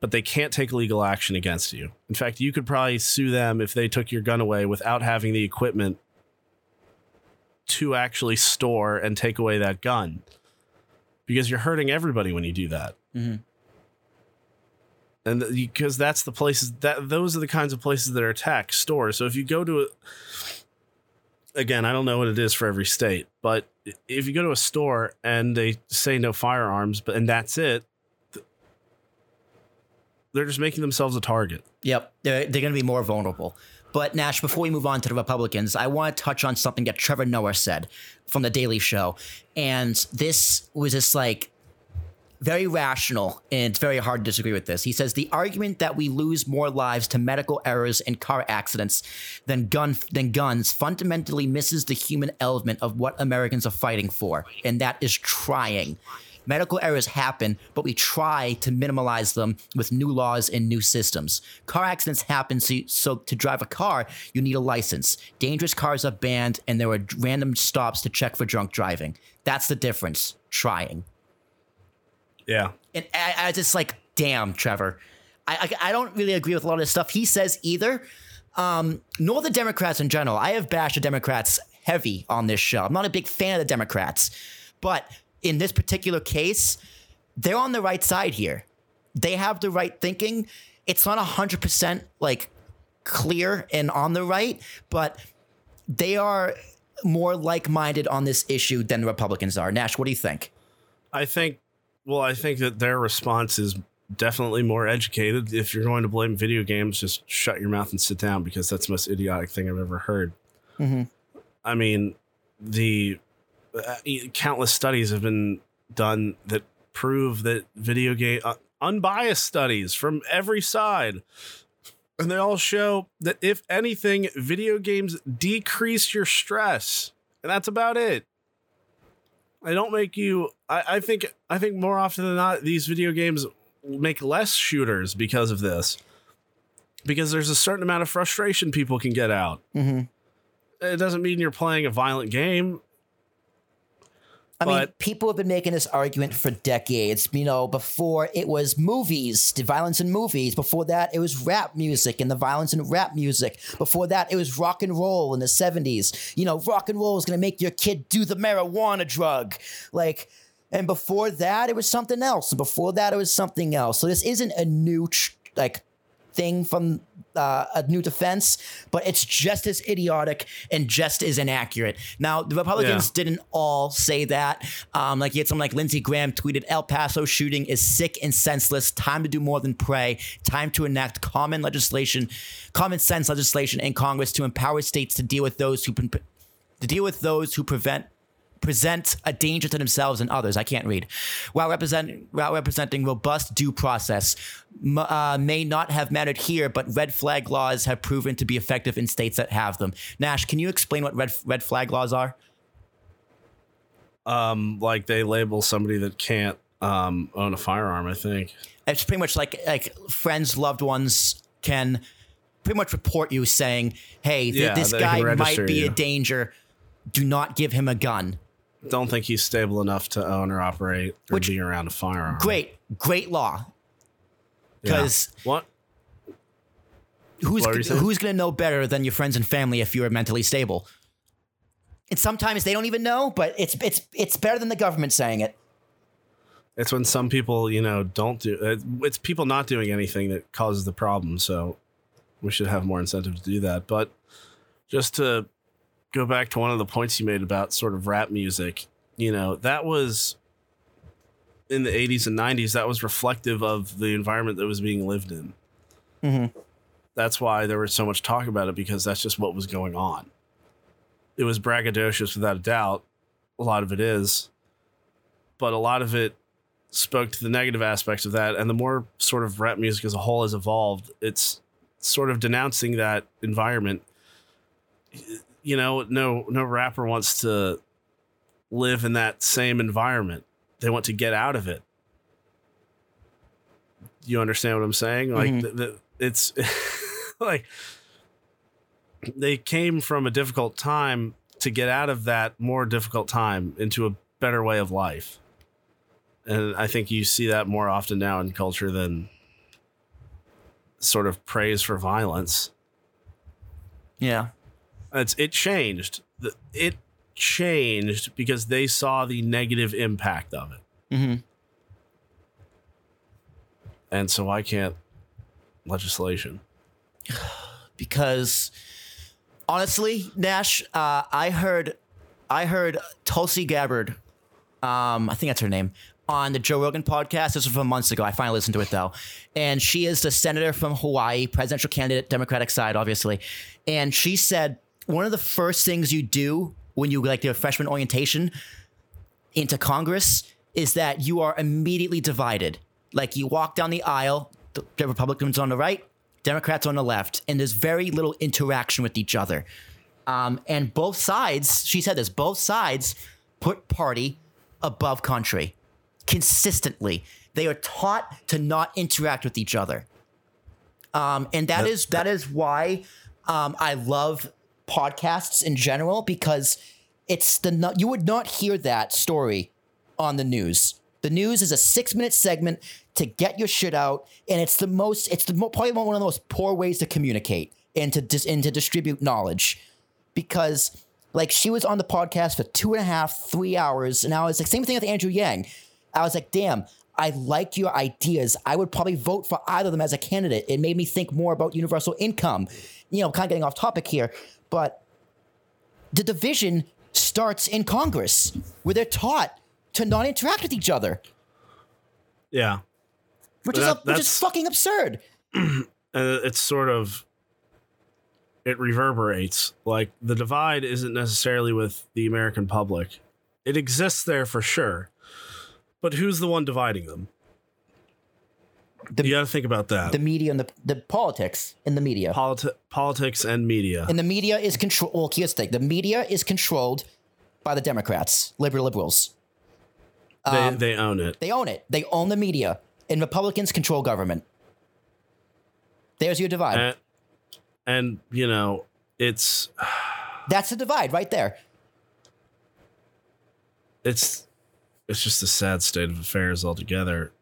[SPEAKER 3] but they can't take legal action against you. In fact, you could probably sue them if they took your gun away without having the equipment to actually store and take away that gun. Because you're hurting everybody when you do that.
[SPEAKER 2] Mhm.
[SPEAKER 3] And because that's the places that those are the kinds of places that are attacked stores. So if you go to a again, I don't know what it is for every state, but if you go to a store and they say no firearms, but and that's it, they're just making themselves a target.
[SPEAKER 2] Yep, they're, they're going to be more vulnerable. But Nash, before we move on to the Republicans, I want to touch on something that Trevor Noah said from the Daily Show, and this was just like very rational, and it's very hard to disagree with this. He says the argument that we lose more lives to medical errors and car accidents than gun than guns fundamentally misses the human element of what Americans are fighting for, and that is trying. Medical errors happen, but we try to minimize them with new laws and new systems. Car accidents happen, so, so to drive a car, you need a license. Dangerous cars are banned, and there are random stops to check for drunk driving. That's the difference. Trying.
[SPEAKER 3] Yeah.
[SPEAKER 2] And I, I just like, damn, Trevor. I, I I don't really agree with a lot of this stuff he says either. Um, nor the Democrats in general. I have bashed the Democrats heavy on this show. I'm not a big fan of the Democrats, but in this particular case, they're on the right side here. They have the right thinking. It's not hundred percent like clear and on the right, but they are more like-minded on this issue than the Republicans are. Nash, what do you think?
[SPEAKER 3] I think, well, I think that their response is definitely more educated. If you're going to blame video games, just shut your mouth and sit down because that's the most idiotic thing I've ever heard.
[SPEAKER 2] Mhm.
[SPEAKER 3] I mean, the uh, countless studies have been done that prove that video game uh, unbiased studies from every side and they all show that if anything video games decrease your stress and that's about it they don't make you I, I think i think more often than not these video games make less shooters because of this. Because there's a certain amount of frustration people can get out.
[SPEAKER 2] Mm-hmm.
[SPEAKER 3] it doesn't mean you're playing a violent game
[SPEAKER 2] I mean, people have been making this argument for decades. You know, before it was movies, the violence in movies. Before that, it was rap music and the violence in rap music. Before that, it was rock and roll in the 70s. You know, rock and roll is going to make your kid do the marijuana drug. Like, and before that, it was something else. And before that, it was something else. So this isn't a new, tr- like, thing from uh, a new defense, but it's just as idiotic and just as inaccurate. Now, the Republicans
[SPEAKER 3] Yeah.
[SPEAKER 2] didn't all say that. Um, like you had someone like Lindsey Graham tweeted, "El Paso shooting is sick and senseless. Time to do more than pray. Time to enact common legislation, common sense legislation in Congress to empower states to deal with those who pre- to deal with those who prevent." Present a danger to themselves and others. I can't read. While representing, while representing robust due process, m- uh, may not have mattered here, but red flag laws have proven to be effective in states that have them. Nash, can you explain what red red flag laws are?
[SPEAKER 3] um like they label somebody that can't um own a firearm i think
[SPEAKER 2] It's pretty much like like friends, loved ones can pretty much report you saying, "Hey, th-
[SPEAKER 3] Yeah,
[SPEAKER 2] this guy might be a danger. Do not give him a gun."
[SPEAKER 3] Don't think he's stable enough to own or operate or
[SPEAKER 2] Which-
[SPEAKER 3] be around a firearm
[SPEAKER 2] Great, great law.
[SPEAKER 3] Yeah.
[SPEAKER 2] 'cause-
[SPEAKER 3] what
[SPEAKER 2] who's
[SPEAKER 3] What were
[SPEAKER 2] who's going to know better than your friends and family if you are mentally stable? And sometimes they don't even know, but it's it's it's better than the government saying it.
[SPEAKER 3] it's when some people you know don't do it, it's people not doing anything that causes the problem so we should have more incentive to do that but just to go back to one of the points you made about sort of rap music you know that was in the 80s and 90s that was reflective of the environment that was being lived in.
[SPEAKER 2] Mhm.
[SPEAKER 3] that's why there was so much talk about it because that's just what was going on. It was braggadocious without a doubt. A lot of it is. But a lot of it spoke to the negative aspects of that and the more sort of rap music as a whole has evolved it's sort of denouncing that environment you know, no no rapper wants to live in that same environment. They want to get out of it. You understand what I'm saying? Like
[SPEAKER 2] Mhm.
[SPEAKER 3] the, the, it's like they came from a difficult time to get out of that more difficult time into a better way of life. And I think you see that more often now in culture than sort of praise for violence.
[SPEAKER 2] Yeah.
[SPEAKER 3] It's it changed. The- It changed because they saw the negative impact of it.
[SPEAKER 2] hmm
[SPEAKER 3] And so why can't legislation?
[SPEAKER 2] because honestly, Nash, uh, I heard, I heard Tulsi Gabbard, um, I think that's her name, on the Joe Rogan podcast. This was from months ago. I finally listened to it though, and she is the senator from Hawaii, presidential candidate, Democratic side, obviously, and she said one of the first things you do when you like do a freshman orientation into Congress is that you are immediately divided. Like you walk down the aisle, the the Republicans on the right, Democrats on the left, and there's very little interaction with each other. Um, and both sides, she said this, both sides put party above country consistently. They are taught to not interact with each other. Um, and that is that is why um, I love podcasts in general because it's the you would not hear that story on the news. The news is a six minute segment to get your shit out, and it's the most it's the probably one of the most poor ways to communicate and to dis- and to distribute knowledge because like she was on the podcast for two and a half, three hours, and I was like, same thing with Andrew Yang. I was like, damn, I like your ideas. I would probably vote for either of them as a candidate. It made me think more about universal income. You know, kind of getting off topic here, but the division starts in Congress where they're taught to not interact with each other,
[SPEAKER 3] Yeah.
[SPEAKER 2] which is which is fucking absurd.
[SPEAKER 3] Uh, it's sort of it reverberates. Like the divide isn't necessarily with the american public. It exists there for sure. But who's the one dividing them
[SPEAKER 2] The-
[SPEAKER 3] you got to think about that
[SPEAKER 2] The media and the the politics in the media.
[SPEAKER 3] Politi- politics and media
[SPEAKER 2] And the media is control. Well, here's the thing: the media is controlled by the Democrats, liberal liberals.
[SPEAKER 3] they,
[SPEAKER 2] um,
[SPEAKER 3] they own it
[SPEAKER 2] They own it. They own the media, and Republicans control government. There's your divide.
[SPEAKER 3] and, and you know it's
[SPEAKER 2] That's the divide right there.
[SPEAKER 3] it's it's just a sad state of affairs altogether.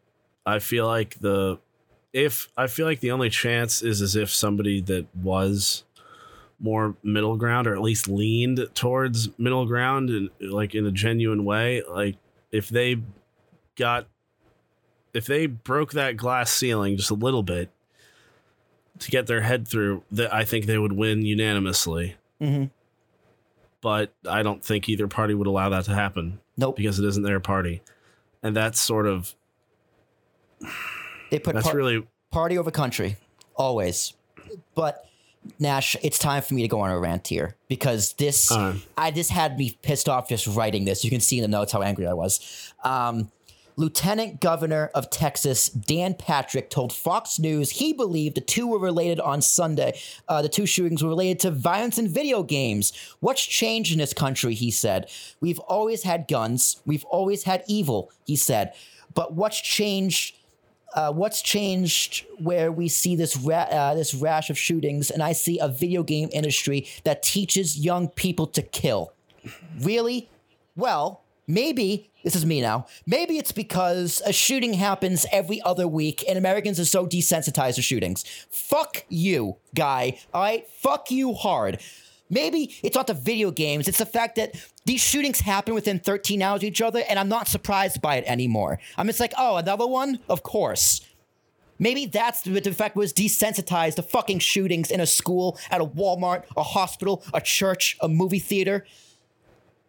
[SPEAKER 3] I feel like the if I feel like the only chance is as if somebody that was more middle ground or at least leaned towards middle ground and like in a genuine way, like if they got if they broke that glass ceiling just a little bit to get their head through, that I think they would win unanimously.
[SPEAKER 2] Mhm.
[SPEAKER 3] But I don't think either party would allow that to happen
[SPEAKER 2] Nope.
[SPEAKER 3] because it isn't their party. And that's sort of
[SPEAKER 2] They put
[SPEAKER 3] that's
[SPEAKER 2] par-
[SPEAKER 3] really
[SPEAKER 2] party over country, always. But Nash, it's time for me to go on a rant here because this
[SPEAKER 3] Uh.
[SPEAKER 2] I this had me pissed off just writing this. You can see in the notes how angry I was. Um, Lieutenant Governor of Texas Dan Patrick told Fox News he believed the two were related on Sunday. Uh, the two shootings were related to violence in video games. What's changed in this country? He said. We've always had guns. We've always had evil. He said. But what's changed? Uh, what's changed where we see this ra- uh, this rash of shootings and I see a video game industry that teaches young people to kill. Really? Well, maybe this is me now. Maybe it's because a shooting happens every other week and Americans are so desensitized to shootings. Fuck you, guy. All right? Fuck you hard. Maybe it's not the video games, it's the fact that these shootings happen within 13 hours of each other, and I'm not surprised by it anymore. I'm just like, oh, another one? Of course. Maybe that's the, the fact was desensitized to fucking shootings in a school, at a Walmart, a hospital, a church, a movie theater.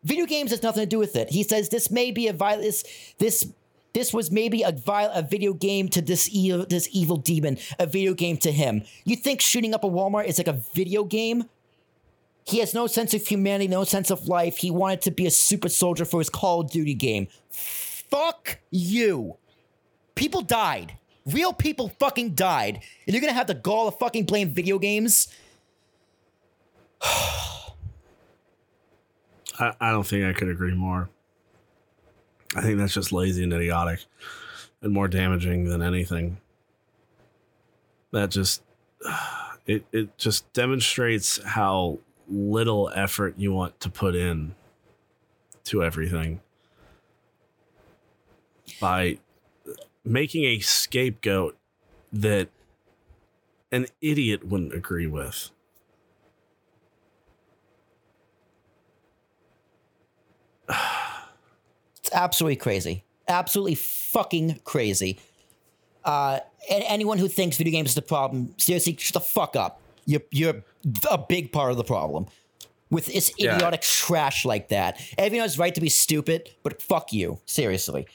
[SPEAKER 2] Video games has nothing to do with it. He says this may be a violence. This this this was maybe a vi- a video game to this evil this evil demon, a video game to him. You think shooting up a Walmart is like a video game? He has no sense of humanity, no sense of life. He wanted to be a super soldier for his Call of Duty game. Fuck you. People died. Real people fucking died. And you're gonna have the gall to fucking blame video games?
[SPEAKER 3] I, I don't think I could agree more. I think that's just lazy and idiotic and more damaging than anything. That just it it just demonstrates how little effort you want to put in to everything by making a scapegoat that an idiot wouldn't agree with.
[SPEAKER 2] It's absolutely crazy. Absolutely fucking crazy. Uh, and anyone who thinks video games is the problem, seriously, shut the fuck up. You're you're a big part of the problem with this
[SPEAKER 3] Yeah.
[SPEAKER 2] idiotic trash like that. Everyone has right to be stupid, but fuck you, seriously.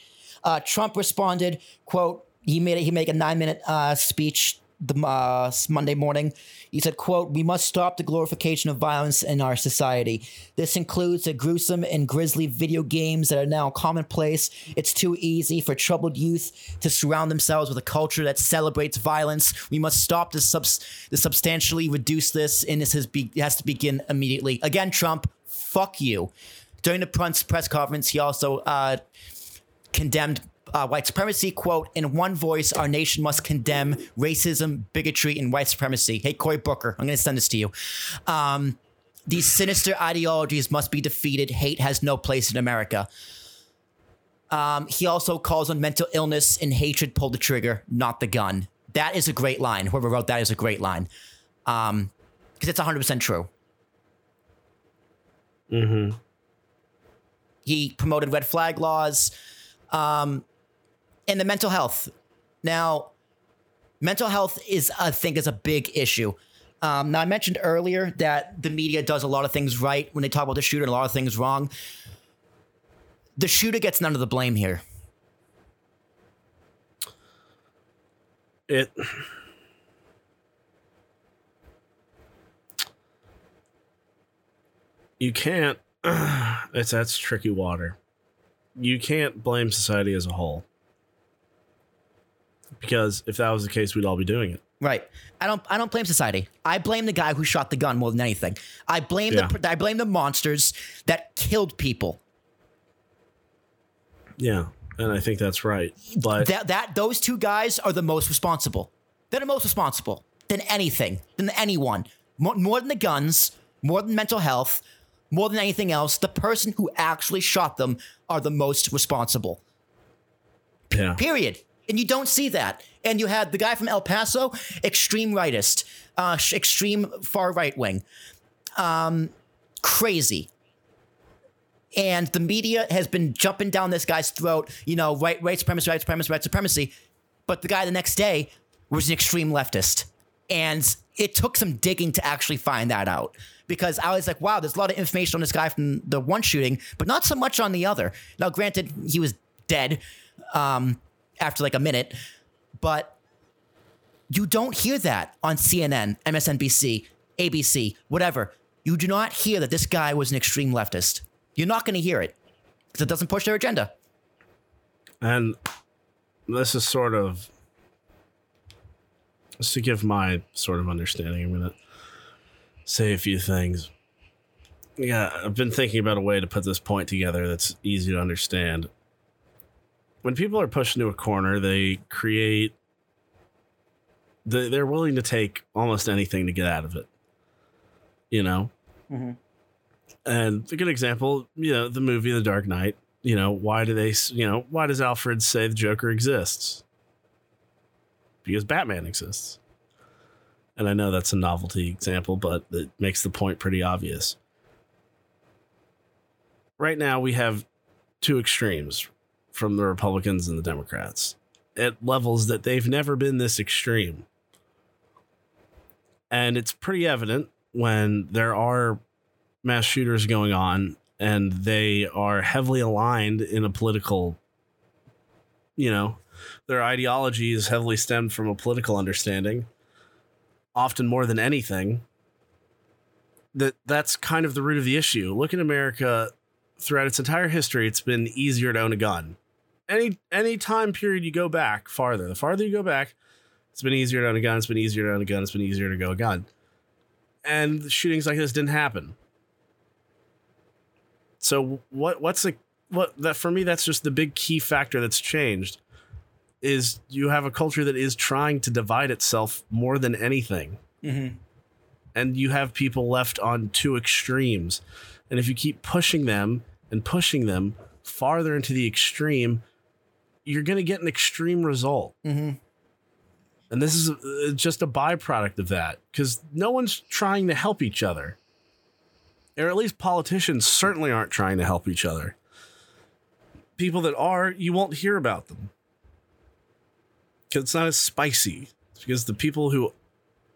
[SPEAKER 2] Uh, Trump responded, "quote He made he made a nine minute uh, speech the uh, Monday morning. He said, "quote We must stop the glorification of violence in our society. This includes the gruesome and grisly video games that are now commonplace. It's too easy for troubled youth to surround themselves with a culture that celebrates violence. We must stop this subs- this substantially reduce this, and this has, be- has to begin immediately. Again, Trump, fuck you." During the press press conference, he also uh, condemned uh, white supremacy. Quote, in one voice, our nation must condemn racism, bigotry, and white supremacy. Hey, Cory Booker, I'm going to send this to you. Um, these sinister ideologies must be defeated. Hate has no place in America. Um, he also calls on mental illness and hatred pull the trigger, not the gun. That is a great line. Whoever wrote that is a great line. Um, because it's 100% true.
[SPEAKER 3] Mm-hmm.
[SPEAKER 2] He promoted red flag laws um, and the mental health. Now, mental health is, I think, is a big issue. Um, now, I mentioned earlier that the media does a lot of things right when they talk about the shooter and a lot of things wrong. The shooter gets none of the blame here.
[SPEAKER 3] It you can't it's that's tricky water. You can't blame society as a whole. Because if that was the case, we'd all be doing it.
[SPEAKER 2] Right. I don't. I don't blame society. I blame the guy who shot the gun more than anything. I blame
[SPEAKER 3] Yeah.
[SPEAKER 2] the. I blame the monsters that killed people.
[SPEAKER 3] Yeah. And I think that's right. But
[SPEAKER 2] that that those two guys are the most responsible. They're the most responsible than anything, than anyone. More, more than the guns, more than mental health, more than anything else. The person who actually shot them are the most responsible.
[SPEAKER 3] yeah.
[SPEAKER 2] Period. And you don't see that. And you had the guy from El Paso, extreme rightist, uh, extreme far right wing, um, crazy. And the media has been jumping down this guy's throat, you know, right, white supremacy, white supremacy, white supremacy. But the guy the next day was an extreme leftist. And it took some digging to actually find that out. Because I was like, wow, there's a lot of information on this guy from the one shooting, but not so much on the other. Now, granted, he was dead um, after like a minute, but you don't hear that on CNN, MSNBC, ABC, whatever. You do not hear that this guy was an extreme leftist. You're not going to hear it because it doesn't push their agenda.
[SPEAKER 3] And this is sort of just to give my sort of understanding. I'm gonna say a few things. Yeah, I've been thinking about a way to put this point together that's easy to understand. When people are pushed into a corner, they create. they- They're willing to take almost anything to get out of it. You know. Mm-hmm. And a good example, you know, the movie The Dark Knight you know why do they you know why does alfred say the joker exists because batman exists and i know that's a novelty example but it makes the point pretty obvious right now we have two extremes from the republicans and the democrats at levels that they've never been this extreme. And it's pretty evident when there are mass shooters going on and they are heavily aligned in a political you know their ideology is heavily stemmed from a political understanding often more than anything that that's kind of the root of the issue. Look at america throughout its entire history it's been easier to own a gun any any time period you go back farther the farther you go back it's been easier to own a gun it's been easier to own a gun it's been easier to go a gun and shootings like this didn't happen So what what's the what that for me that's just the big key factor that's changed is you have a culture that is trying to divide itself more than anything.
[SPEAKER 2] Mm-hmm.
[SPEAKER 3] And you have people left on two extremes. And if you keep pushing them and pushing them farther into the extreme, you're going to get an extreme result.
[SPEAKER 2] Mm-hmm.
[SPEAKER 3] And this is uh, just a byproduct of that because no one's trying to help each other. Or at least politicians certainly aren't trying to help each other. People that are, you won't hear about them because it's not as spicy. It's because the people who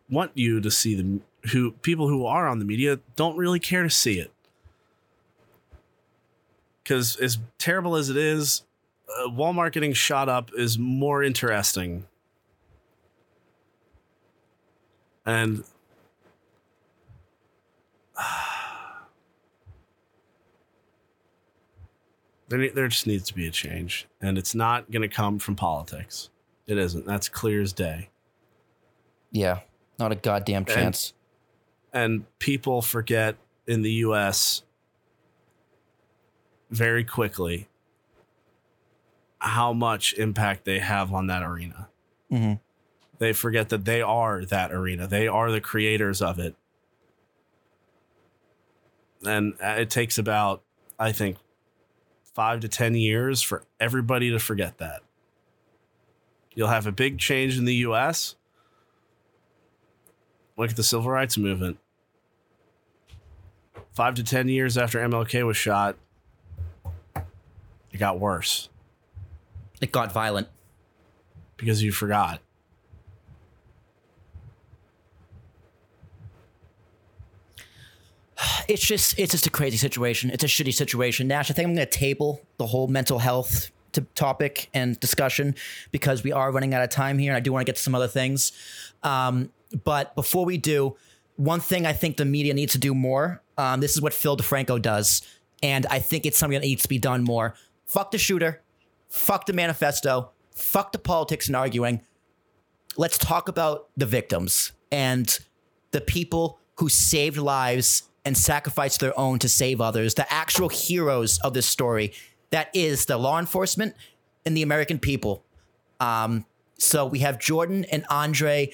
[SPEAKER 3] want you to see them, who people who are on the media, don't really care to see it. Because as terrible as it is, uh, Walmart getting shot up is more interesting. And there, there just needs to be a change. And it's not going to come from politics. It isn't. That's clear as day.
[SPEAKER 2] Yeah, not a goddamn chance.
[SPEAKER 3] And, and people forget in the US very quickly how much impact they have on that arena.
[SPEAKER 2] mm-hmm.
[SPEAKER 3] They forget that they are that arena. They are the creators of it. And uh, it takes about, I think, five to 10 years for everybody to forget that. You'll have a big change in the US. Look at the civil rights movement. Five to 10 years after MLK was shot, it got worse
[SPEAKER 2] It got violent.
[SPEAKER 3] because you forgot.
[SPEAKER 2] It's just it's just a crazy situation. It's a shitty situation. Nash, I think I'm going to table the whole mental health to topic and discussion because we are running out of time here, and I do want to get to some other things. Um, but before we do, one thing I think the media needs to do more. Um, this is what Phil DeFranco does, and I think it's something that needs to be done more. Fuck the shooter. Fuck the manifesto. Fuck the politics and arguing. Let's talk about the victims and the people who saved lives and sacrificed their own to save others, the actual heroes of this story. That is the law enforcement and the American people. Um, so we have Jordan and Andre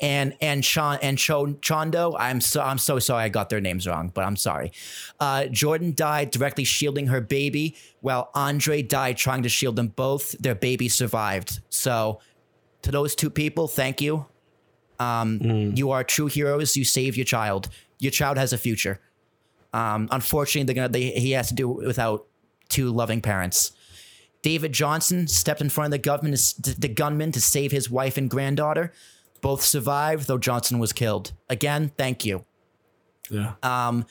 [SPEAKER 2] and and Sean and Cho, Chondo. I'm so I'm so sorry I got their names wrong, but I'm sorry. Uh, Jordan died directly shielding her baby, while Andre died trying to shield them both. Their baby survived. So to those two people, thank you. Um, You are true heroes. You saved your child. Your child has a future. Um, unfortunately, they're gonna, they, he has to do it without two loving parents. David Johnson stepped in front of the government, the gunman, to save his wife and granddaughter. Both survived, though Johnson was killed. Again, thank you.
[SPEAKER 3] Yeah.
[SPEAKER 2] Um,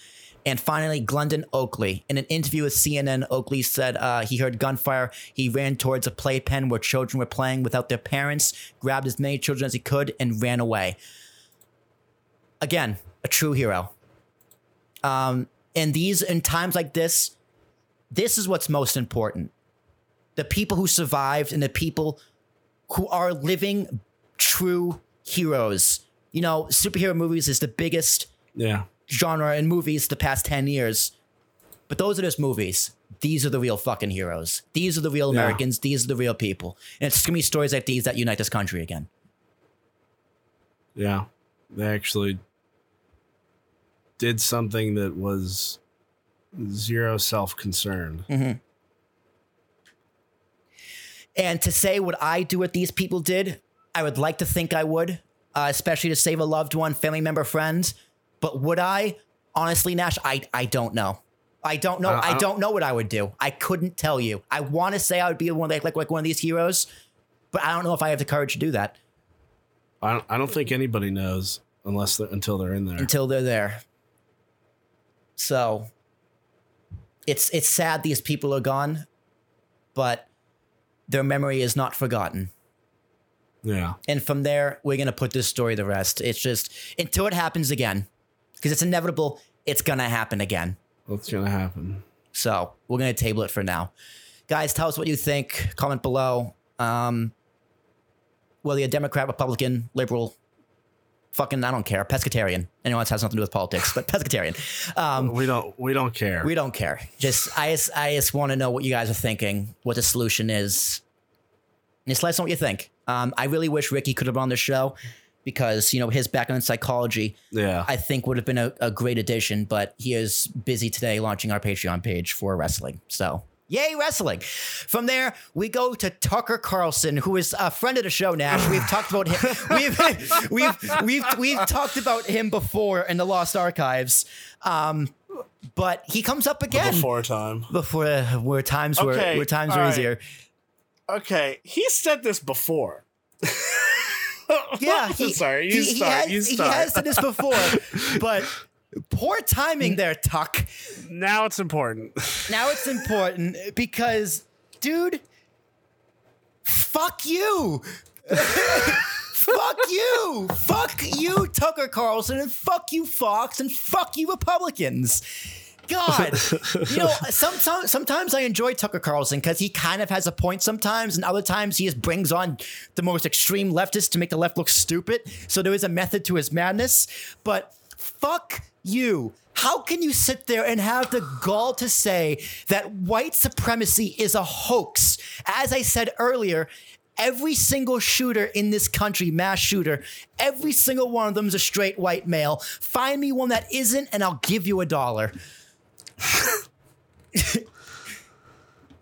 [SPEAKER 2] and finally, Glendon Oakley. In an interview with CNN, Oakley said uh, he heard gunfire. He ran towards a playpen where children were playing without their parents, grabbed as many children as he could, and ran away. Again, a true hero. Um, in these, in times like this, this is what's most important. The people who survived and the people who are living true heroes. You know, superhero movies is the biggest
[SPEAKER 3] Yeah.
[SPEAKER 2] genre in movies the past 10 years. But those are just movies. These are the real fucking heroes. These are the real
[SPEAKER 3] Yeah.
[SPEAKER 2] Americans. These are the real people. And it's gonna be stories like these that unite this country again.
[SPEAKER 3] Yeah. They actually did something that was zero self concern. Mm-hmm.
[SPEAKER 2] And to say what I do what these people did, I would like to think I would, uh, especially to save a loved one, family member, friends. But would I? Honestly, Nash, I, I don't know. I don't know.
[SPEAKER 3] I- I
[SPEAKER 2] I
[SPEAKER 3] don't-
[SPEAKER 2] don't know what I would do. I couldn't tell you. I want to say I would be one like, like like one of these heroes, but I don't know if I have the courage to do that
[SPEAKER 3] I don't, I don't think anybody knows unless they're, until they're in there.
[SPEAKER 2] until they're there. So it's it's sad these people are gone, but their memory is not forgotten.
[SPEAKER 3] Yeah.
[SPEAKER 2] And from there, we're gonna put this story to rest. It's just until it happens again, because it's inevitable. It's gonna happen again.
[SPEAKER 3] What's going to happen?
[SPEAKER 2] So we're gonna table it for now, guys. Tell us what you think. Comment below. Um, whether you're Democrat, Republican, Liberal, fucking I don't care. Pescatarian. Anyone else has nothing to do with politics, but pescatarian. Um,
[SPEAKER 3] We don't we don't care.
[SPEAKER 2] we don't care. Just I just I just want to know what you guys are thinking, what the solution is. Just let us know what you think. Um, I really wish Ricky could have been on the show because you know his background in psychology.
[SPEAKER 3] yeah.
[SPEAKER 2] I think would have been a, a great addition, but he is busy today launching our Patreon page for wrestling. So yay wrestling. From there, we go to Tucker Carlson, who is a friend of the show, Nash. We've talked about him. We've we've we've we've talked about him before in the Lost Archives. Um, but he comes up again
[SPEAKER 3] Before time.
[SPEAKER 2] before uh, where times were
[SPEAKER 3] Okay,
[SPEAKER 2] where times were
[SPEAKER 3] right.
[SPEAKER 2] easier.
[SPEAKER 3] Okay, he said this before.
[SPEAKER 2] Yeah, he,
[SPEAKER 3] Sorry, you
[SPEAKER 2] he,
[SPEAKER 3] start,
[SPEAKER 2] He
[SPEAKER 3] you
[SPEAKER 2] has, he has said this before, but poor timing there, Tuck.
[SPEAKER 3] Now it's important.
[SPEAKER 2] Now it's important because, dude, fuck you. fuck you. Fuck you, Tucker Carlson, and fuck you, Fox, and fuck you, Republicans. God, you know, sometimes sometimes I enjoy Tucker Carlson because he kind of has a point sometimes, and other times he just brings on the most extreme leftists to make the left look stupid. So there is a method to his madness. But fuck you. How can you sit there and have the gall to say that white supremacy is a hoax? As I said earlier, every single shooter in this country, mass shooter, every single one of them is a straight white male. Find me one that isn't, and I'll give you a dollar.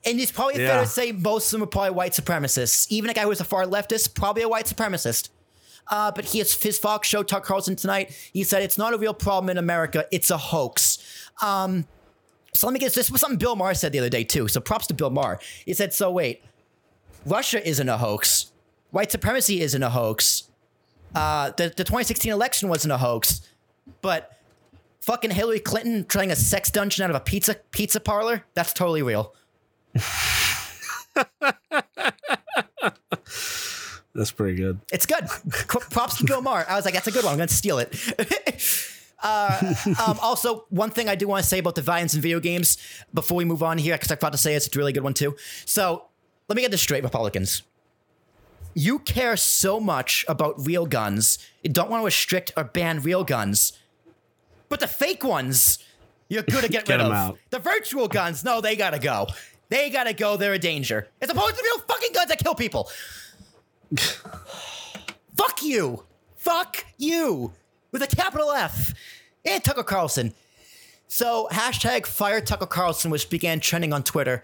[SPEAKER 2] And it's probably fair
[SPEAKER 3] Yeah.
[SPEAKER 2] to say most of them are probably white supremacists. Even a guy who's a far leftist, probably a white supremacist. Uh, but he has his Fox show, Tucker Carlson tonight. He said it's not a real problem in America; it's a hoax. Um, so let me get this. Was something Bill Maher said the other day too. So props to Bill Maher. He said, "So wait, Russia isn't a hoax. White supremacy isn't a hoax. Uh, the the 2016 election wasn't a hoax, but fucking Hillary Clinton trying a sex dungeon out of a pizza pizza parlor that's totally real."
[SPEAKER 3] That's pretty good.
[SPEAKER 2] It's good. Props to Bill Maher. I was like, that's a good one. I'm going to steal it. uh, um, also, one thing I do want to say about the violence in video games before we move on here, because I forgot to say it's a really good one too. So let me get this straight, Republicans. You care so much about real guns, you don't want to restrict or ban real guns, but the fake ones, you're good to get,
[SPEAKER 3] Get
[SPEAKER 2] rid of.
[SPEAKER 3] out.
[SPEAKER 2] The virtual guns, no, they gotta go. They gotta go. They're a danger. As opposed to real fucking guns that kill people. Fuck you. Fuck you. With a capital F. And Tucker Carlson. So, hashtag fire Tucker Carlson, which began trending on Twitter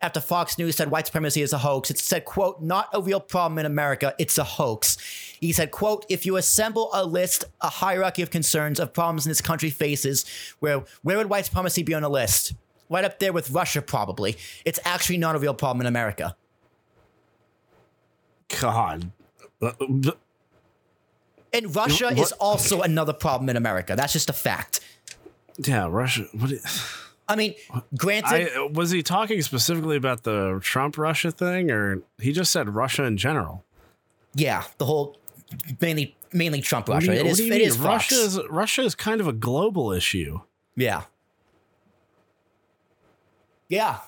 [SPEAKER 2] after Fox News said white supremacy is a hoax. It said, quote, not a real problem in America, it's a hoax. He said, quote, if you assemble a list, a hierarchy of concerns of problems in this country faces, where where would white supremacy be on the list? Right up there with Russia, probably. It's actually not a real problem in America.
[SPEAKER 3] God.
[SPEAKER 2] And Russia
[SPEAKER 3] What-
[SPEAKER 2] is also another problem in America. That's just a fact.
[SPEAKER 3] Yeah, Russia. What? i-
[SPEAKER 2] I mean, granted,
[SPEAKER 3] I was he talking specifically about the Trump Russia thing, or he just said Russia in general?
[SPEAKER 2] yeah, the whole mainly mainly Trump Russia. It
[SPEAKER 3] do you
[SPEAKER 2] it
[SPEAKER 3] mean? Russia is Russia is kind of a global issue.
[SPEAKER 2] Yeah. Yeah.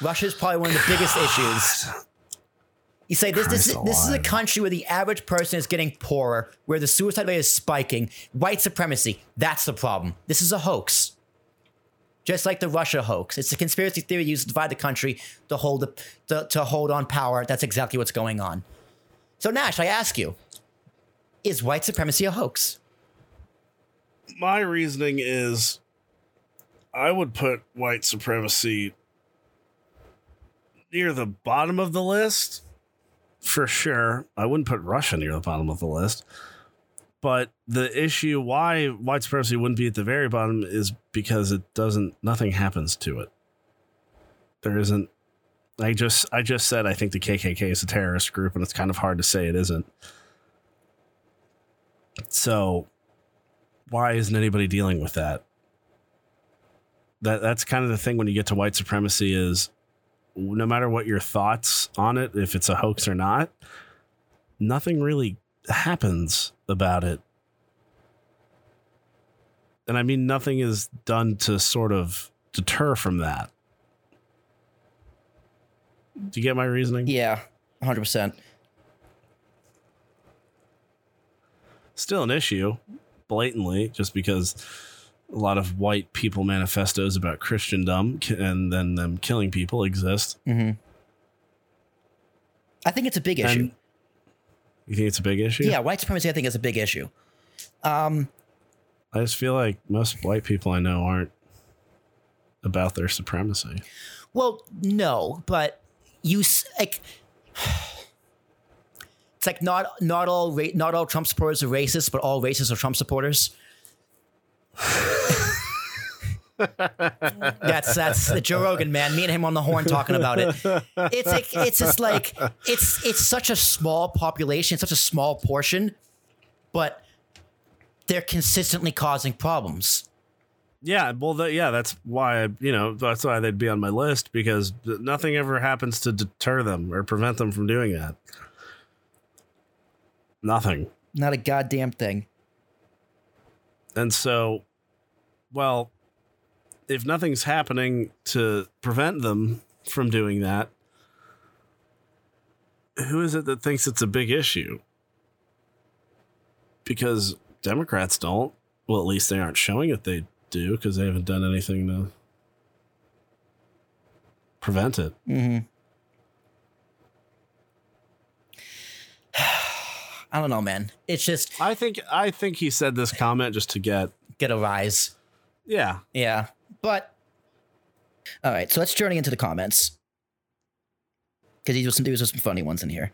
[SPEAKER 2] Russia is probably one of the biggest issues. You say this this, this is a country where the average person is getting poorer, where the suicide rate is spiking, white supremacy, that's the problem. This is a hoax. Just like the Russia hoax. It's a conspiracy theory used to divide the country to hold the, to, to hold on power. That's exactly what's going on. So Nash, I ask you, is white supremacy a hoax?
[SPEAKER 3] My reasoning is, I would put white supremacy near the bottom of the list for sure. I wouldn't put Russia near the bottom of the list. But the issue why white supremacy wouldn't be at the very bottom is because it doesn't nothing happens to it. There isn't I just I just said I think the KKK is a terrorist group and it's kind of hard to say it isn't. So why isn't anybody dealing with that? That that's kind of the thing when you get to white supremacy is no matter what your thoughts on it, if it's a hoax or not, nothing really happens about it. And I mean, nothing is done to sort of deter from that. Do you get my reasoning?
[SPEAKER 2] Yeah, 100%.
[SPEAKER 3] Still an issue, blatantly, just because a lot of white people manifestos about Christendom and then them killing people exist. Mm-hmm.
[SPEAKER 2] I think it's a big issue.
[SPEAKER 3] And you think it's a big issue?
[SPEAKER 2] yeah, white supremacy, I think, is a big issue.
[SPEAKER 3] Um, I just feel like most white people I know aren't about their supremacy.
[SPEAKER 2] Well, no, but you like. It's like not not all ra- not all Trump supporters are racist, but all racists are Trump supporters. that's that's the Joe Rogan man. Me and him on the horn talking about it. It's like it's just like it's it's such a small population, such a small portion, but they're consistently causing problems.
[SPEAKER 3] Yeah, well, th- yeah, that's why you know that's why they'd be on my list because nothing ever happens to deter them or prevent them from doing that. Nothing.
[SPEAKER 2] Not a goddamn thing.
[SPEAKER 3] And so, well, if nothing's happening to prevent them from doing that, who is it that thinks it's a big issue? Because Democrats don't. Well, at least they aren't showing it they do because they haven't done anything to prevent it. Mm-hmm.
[SPEAKER 2] I don't know, man. It's just
[SPEAKER 3] I think I think he said this comment just to get
[SPEAKER 2] get a rise.
[SPEAKER 3] yeah.
[SPEAKER 2] Yeah. But all right, so let's journey into the comments. Because these were some, these were some funny ones in here.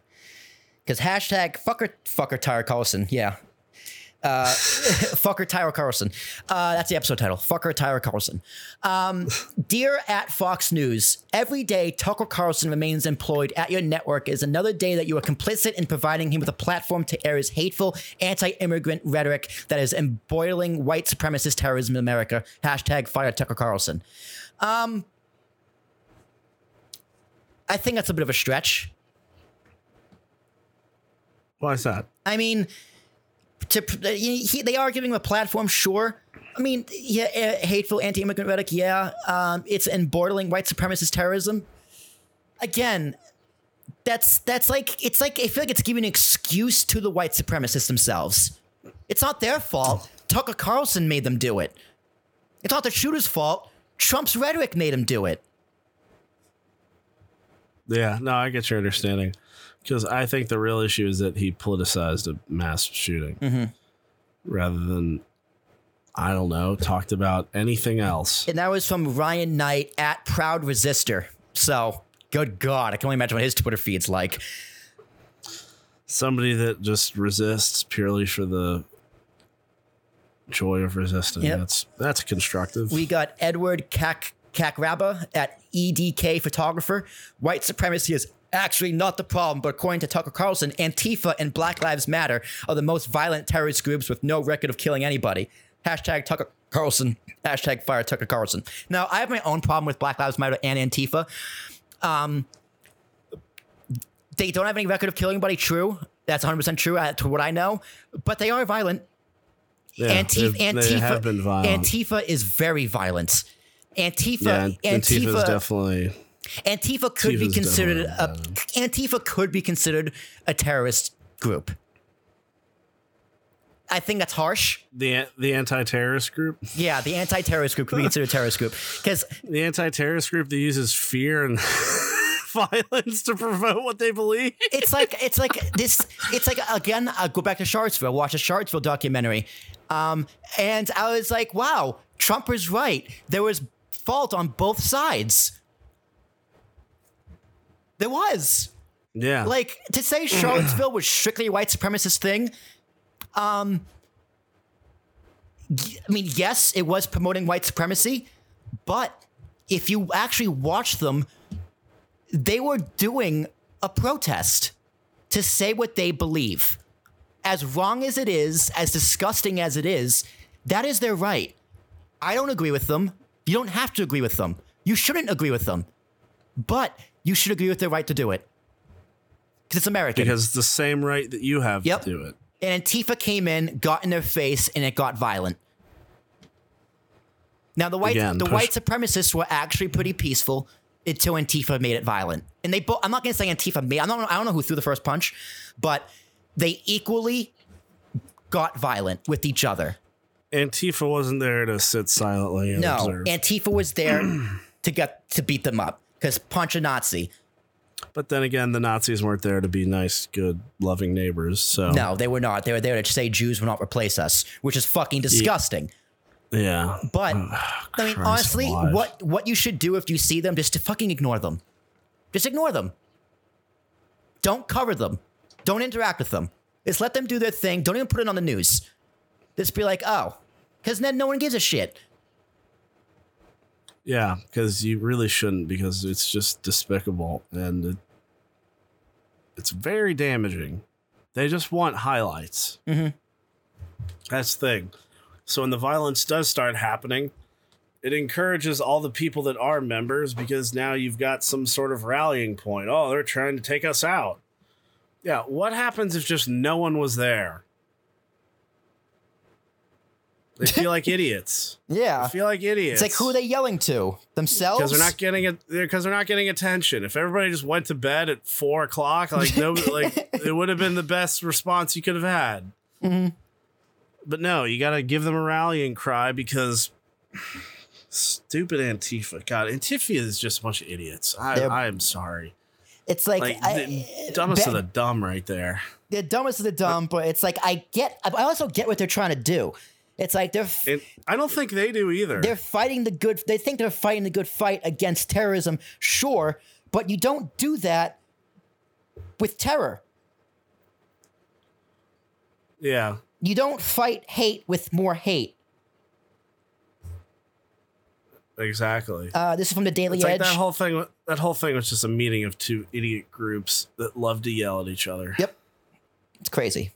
[SPEAKER 2] Because hashtag fucker fucker Tyler Carlson. Yeah. Uh, fucker Tyler Carlson. Uh, that's the episode title. Fucker Tyler Carlson. Um, dear at Fox News, every day Tucker Carlson remains employed at your network is another day that you are complicit in providing him with a platform to air his hateful anti-immigrant rhetoric that is emboiling white supremacist terrorism in America. Hashtag fire Tucker Carlson. Um, I think that's a bit of a stretch.
[SPEAKER 3] Why is that?
[SPEAKER 2] I mean, to he, he- they are giving him a platform, sure. I mean, yeah, eh, hateful anti-immigrant rhetoric, yeah. Um, it's embroiling white supremacist terrorism. Again, that's that's like it's like I feel like it's giving an excuse to the white supremacists themselves. It's not their fault. Tucker Carlson made them do it. It's not the shooter's fault. Trump's rhetoric made him do it.
[SPEAKER 3] Yeah, no, I get your understanding. Because I think the real issue is that he politicized a mass shooting mm-hmm. rather than, I don't know, talked about anything else.
[SPEAKER 2] And that was from Ryan Knight at Proud Resister. So, good God, I can only imagine what his Twitter feed's like.
[SPEAKER 3] Somebody that just resists purely for the joy of resisting.
[SPEAKER 2] Yep.
[SPEAKER 3] That's that's constructive.
[SPEAKER 2] We got Edward Kak Kakraba at EDK Photographer. White supremacy is actually not the problem, but according to Tucker Carlson, Antifa and Black Lives Matter are the most violent terrorist groups with no record of killing anybody. Hashtag Tucker Carlson. Hashtag fire Tucker Carlson. Now, I have my own problem with Black Lives Matter and Antifa. Um, they don't have any record of killing anybody, true. That's 100% true uh, to what I know. But they are violent.
[SPEAKER 3] yeah,
[SPEAKER 2] Antifa, Antifa,
[SPEAKER 3] have been violent.
[SPEAKER 2] Antifa is very violent. Antifa,
[SPEAKER 3] yeah, Antifa is definitely.
[SPEAKER 2] Antifa could be considered a Antifa could be considered a terrorist group. I think that's harsh.
[SPEAKER 3] The the anti-terrorist group,
[SPEAKER 2] Yeah, the anti-terrorist group could be considered a terrorist group because
[SPEAKER 3] the anti-terrorist group that uses fear and violence to promote what they believe.
[SPEAKER 2] it's like it's like this. It's like again. I go back to Charlottesville. Watch a Charlottesville documentary, um, and I was like, "Wow, Trump was right. There was fault on both sides. There was
[SPEAKER 3] Yeah,
[SPEAKER 2] like to say Charlottesville was strictly a white supremacist thing. Um, I mean, yes, it was promoting white supremacy, but if you actually watch them, they were doing a protest to say what they believe. As wrong as it is, as disgusting as it is, that is their right. I don't agree with them. You don't have to agree with them. You shouldn't agree with them. But you should agree with their right to do it. Because it's American.
[SPEAKER 3] because it's the same right that you have
[SPEAKER 2] Yep.
[SPEAKER 3] to do it.
[SPEAKER 2] and Antifa came in, got in their face, and it got violent. Now the white
[SPEAKER 3] Again,
[SPEAKER 2] the
[SPEAKER 3] push-
[SPEAKER 2] white supremacists were actually pretty peaceful until Antifa made it violent. And they both I'm not gonna say Antifa made I don't know I don't know who threw the first punch, but they equally got violent with each other.
[SPEAKER 3] Antifa wasn't there to sit silently and
[SPEAKER 2] No,
[SPEAKER 3] observe.
[SPEAKER 2] Antifa was there to get to beat them up because punch a Nazi.
[SPEAKER 3] but then again, the Nazis weren't there to be nice, good, loving neighbors. So
[SPEAKER 2] No, they were not. They were there to say Jews will not replace us, which is fucking disgusting.
[SPEAKER 3] yeah,
[SPEAKER 2] But I mean, honestly,
[SPEAKER 3] alive.
[SPEAKER 2] what what you should do if you see them, just to fucking ignore them. Just ignore them. Don't cover them. Don't interact with them. Just let them do their thing. Don't even put it on the news. Just be like, oh, because then no one gives a shit.
[SPEAKER 3] Yeah, because you really shouldn't, because it's just despicable and it, it's very damaging. They just want highlights. Mm-hmm. That's the thing. So when the violence does start happening, it encourages all the people that are members because now you've got some sort of rallying point. Oh, they're trying to take us out. Yeah, what happens if just no one was there? They feel like idiots. They
[SPEAKER 2] Yeah.
[SPEAKER 3] feel like idiots.
[SPEAKER 2] It's like who are they yelling to? Themselves?
[SPEAKER 3] because they're not getting it because they're not getting attention. If everybody just went to bed at four o'clock, like no, like it would have been the best response you could have had.
[SPEAKER 2] Mm-hmm.
[SPEAKER 3] But no, you got to give them a rallying cry because stupid Antifa. God, Antifa is just a bunch of idiots. I, I am sorry.
[SPEAKER 2] It's like,
[SPEAKER 3] Like
[SPEAKER 2] I-
[SPEAKER 3] the dumbest
[SPEAKER 2] ba-
[SPEAKER 3] of the dumb, right there.
[SPEAKER 2] the dumbest of the dumb, but it's like I get I also get what they're trying to do. It's like they're f-
[SPEAKER 3] I don't think they do either.
[SPEAKER 2] they're fighting the good they think they're fighting the good fight against terrorism, sure, but you don't do that with terror.
[SPEAKER 3] yeah,
[SPEAKER 2] You don't fight hate with more hate.
[SPEAKER 3] exactly.
[SPEAKER 2] Uh, this is from the Daily
[SPEAKER 3] it's like
[SPEAKER 2] Edge.
[SPEAKER 3] that whole thing. That whole thing was just a meeting of two idiot groups that love to yell at each other.
[SPEAKER 2] Yep. It's crazy.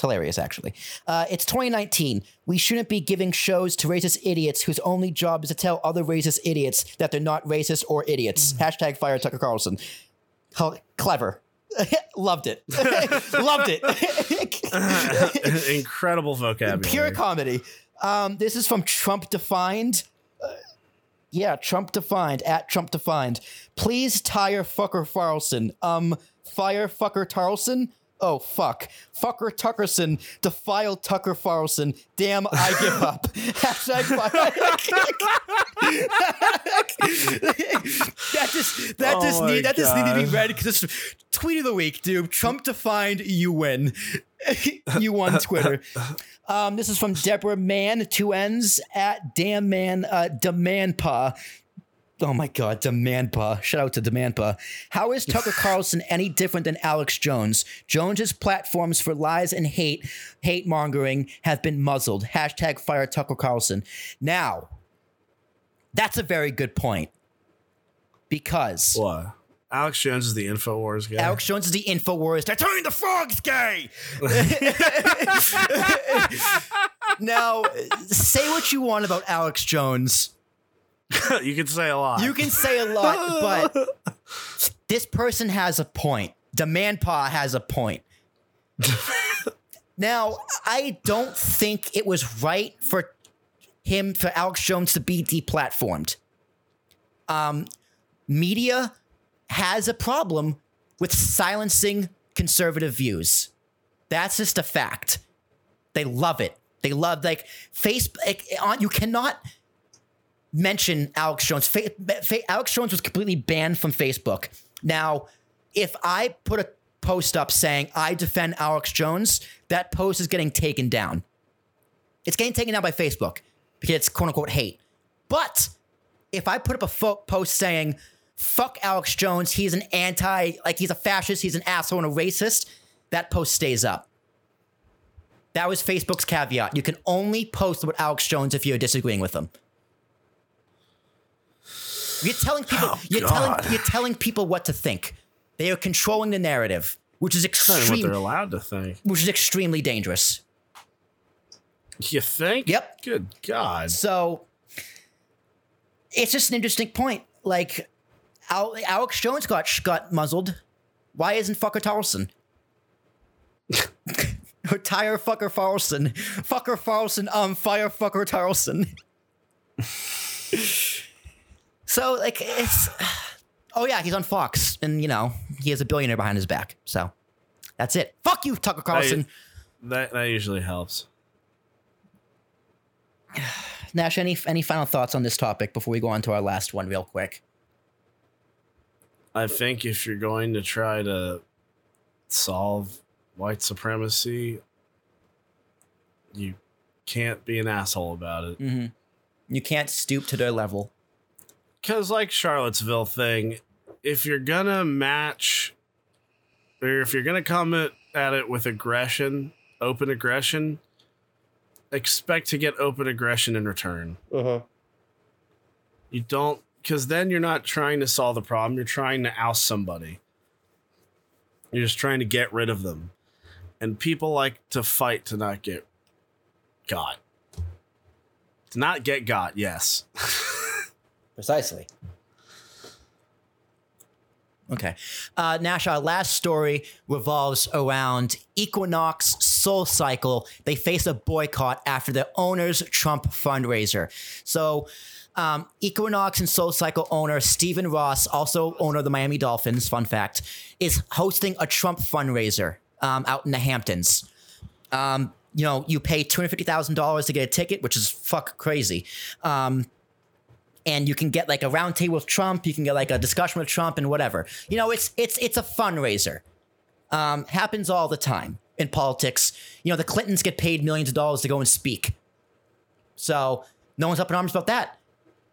[SPEAKER 2] It's hilarious, actually. Uh, it's 2019. We shouldn't be giving shows to racist idiots whose only job is to tell other racist idiots that they're not racist or idiots. Hashtag fire Tucker Carlson. How clever. Loved it. Loved it.
[SPEAKER 3] Incredible vocabulary.
[SPEAKER 2] Pure comedy. Um, this is from Trump Defined. Uh, yeah, Trump Defined at Trump Defined. Please tire fucker Farlson. Um, fire fucker Tarlson. Oh fuck, fucker Tuckerson. Defile Tucker Farlson. Damn, I give up. Hashtag that just that
[SPEAKER 3] Oh
[SPEAKER 2] just need that just needed to be read because it's tweet of the week, dude. Trump defined you win. you won Twitter. Um, this is from Deborah Mann, two N's at Damn Man uh, Demandpa. Oh my God, Demandpa. Shout out to Demandpa. How is Tucker Carlson any different than Alex Jones? Jones's platforms for lies and hate, hate mongering have been muzzled. Hashtag fire Tucker Carlson. Now, that's a very good point because
[SPEAKER 3] What? Alex Jones is the Infowars guy.
[SPEAKER 2] Alex Jones is the InfoWars. They're turning the frogs gay. now, say what you want about Alex Jones.
[SPEAKER 3] you can say a lot.
[SPEAKER 2] You can say a lot, but this person has a point. Demandpa has a point. now, I don't think it was right for him, for Alex Jones to be deplatformed. Um, media has a problem with silencing conservative views. That's just a fact. They love it. They love like Facebook. Like, on, you cannot mention Alex Jones. Fa- fa- Alex Jones was completely banned from Facebook. Now, if I put a post up saying I defend Alex Jones, that post is getting taken down. It's getting taken down by Facebook because it's quote unquote hate. But if I put up a fo- post saying fuck Alex Jones, he's an anti, like he's a fascist, he's an asshole and a racist, that post stays up. That was Facebook's caveat. You can only post about Alex Jones if you're disagreeing with him. You're telling people you're telling you're telling people what to think. They are controlling the narrative, which is
[SPEAKER 3] I don't what
[SPEAKER 2] extreme,
[SPEAKER 3] they're allowed to think.
[SPEAKER 2] which is extremely dangerous.
[SPEAKER 3] You think?
[SPEAKER 2] Yep.
[SPEAKER 3] Good God.
[SPEAKER 2] So it's just an interesting point. Like Alex Jones got got muzzled. Why isn't fucker Tarlson? or tire fucker Farlson. Fucker Farlson, um, fire fucker Tarlson. so like it's Oh yeah, he's on Fox, and you know, he has a billionaire behind his back. So that's it. Fuck you, Tucker Carlson.
[SPEAKER 3] that that usually helps.
[SPEAKER 2] Nash, any any final thoughts on this topic before we go on to our last one, real quick?
[SPEAKER 3] I think if you're going to try to solve white supremacy, you can't be an asshole about it.
[SPEAKER 2] Mm-hmm. You can't stoop to their level.
[SPEAKER 3] Cause like Charlottesville thing, if you're gonna match or if you're gonna come at, at it with aggression, open aggression, expect to get open aggression in return.
[SPEAKER 2] Uh-huh.
[SPEAKER 3] You don't because then you're not trying to solve the problem, you're trying to oust somebody. You're just trying to get rid of them. And people like to fight to not get got. To not get got, yes.
[SPEAKER 2] Precisely. Okay. Uh, Nash, our last story revolves around Equinox Soul Cycle. They face a boycott after the owner's Trump fundraiser. So, um, Equinox and Soul Cycle owner Stephen Ross, also owner of the Miami Dolphins, fun fact, is hosting a Trump fundraiser um, out in the Hamptons. Um, you know, you pay $250,000 to get a ticket, which is fuck crazy. Um, and you can get like a round table with Trump. You can get like a discussion with Trump and whatever. You know, it's it's it's a fundraiser. Um, happens all the time in politics. You know, the Clintons get paid millions of dollars to go and speak. So no one's up in arms about that.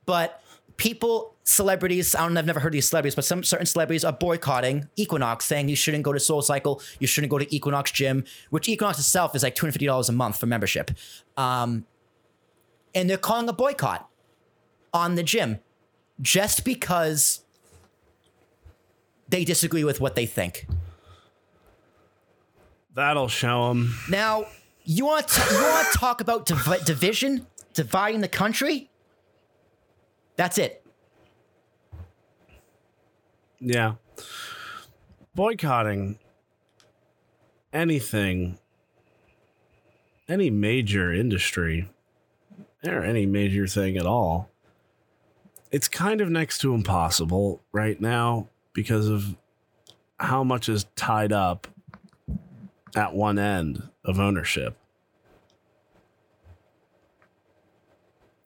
[SPEAKER 2] But people, celebrities, I don't, I've never heard these celebrities, but some certain celebrities are boycotting Equinox, saying you shouldn't go to Soul Cycle, you shouldn't go to Equinox Gym, which Equinox itself is like two hundred fifty dollars a month for membership. Um, and they're calling a boycott on the gym just because they disagree with what they think.
[SPEAKER 3] That'll show them.
[SPEAKER 2] Now, you want to, you want to talk about div- division, dividing the country? That's it.
[SPEAKER 3] Yeah. Boycotting anything, any major industry, or any major thing at all, it's kind of next to impossible right now because of how much is tied up at one end of ownership.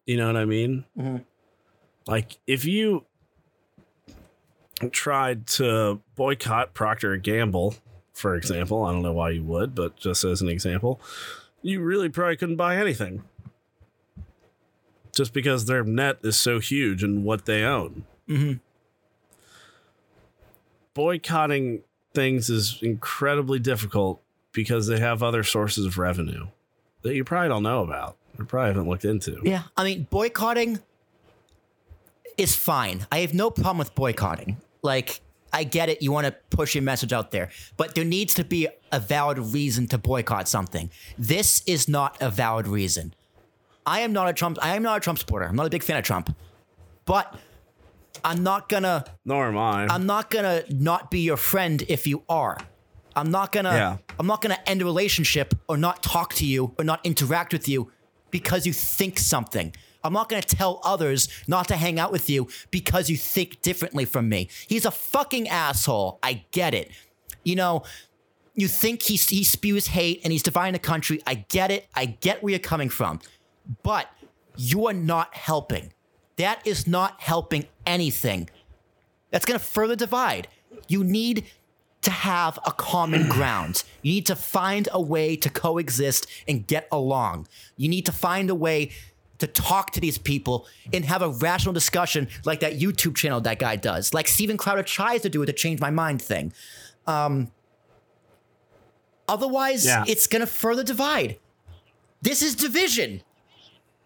[SPEAKER 3] You know what I mean? Mm-hmm. Like if you tried to boycott Procter and Gamble, for example, I don't know why you would, but just as an example, you really probably couldn't buy anything. Just because their net is so huge and what they own.
[SPEAKER 2] Mhm.
[SPEAKER 3] Boycotting things is incredibly difficult because they have other sources of revenue that you probably don't know about or probably haven't looked into.
[SPEAKER 2] Yeah, I mean, boycotting is fine. I have no problem with boycotting. Like, I get it. You want to push your message out there, but there needs to be a valid reason to boycott something. This is not a valid reason. I am not a Trump. I am not a Trump supporter. I'm not a big fan of Trump, but I'm not gonna.
[SPEAKER 3] Nor am I.
[SPEAKER 2] I'm not gonna not be your friend if you are. I'm not gonna.
[SPEAKER 3] Yeah.
[SPEAKER 2] I'm not gonna end a relationship or not talk to you or not interact with you because you think something. I'm not gonna tell others not to hang out with you because you think differently from me. He's a fucking asshole. I get it. You know, you think he he spews hate and he's dividing the country. I get it. I get where you're coming from, but you are not helping. That is not helping anything. That's going to further divide. You need to have a common ground. You need to find a way to coexist and get along. You need to find a way to talk to these people and have a rational discussion like that YouTube channel that guy does, like Steven Crowder tries to do with the change my mind thing. Um, otherwise,
[SPEAKER 3] Yeah.
[SPEAKER 2] it's going to further divide. This is division.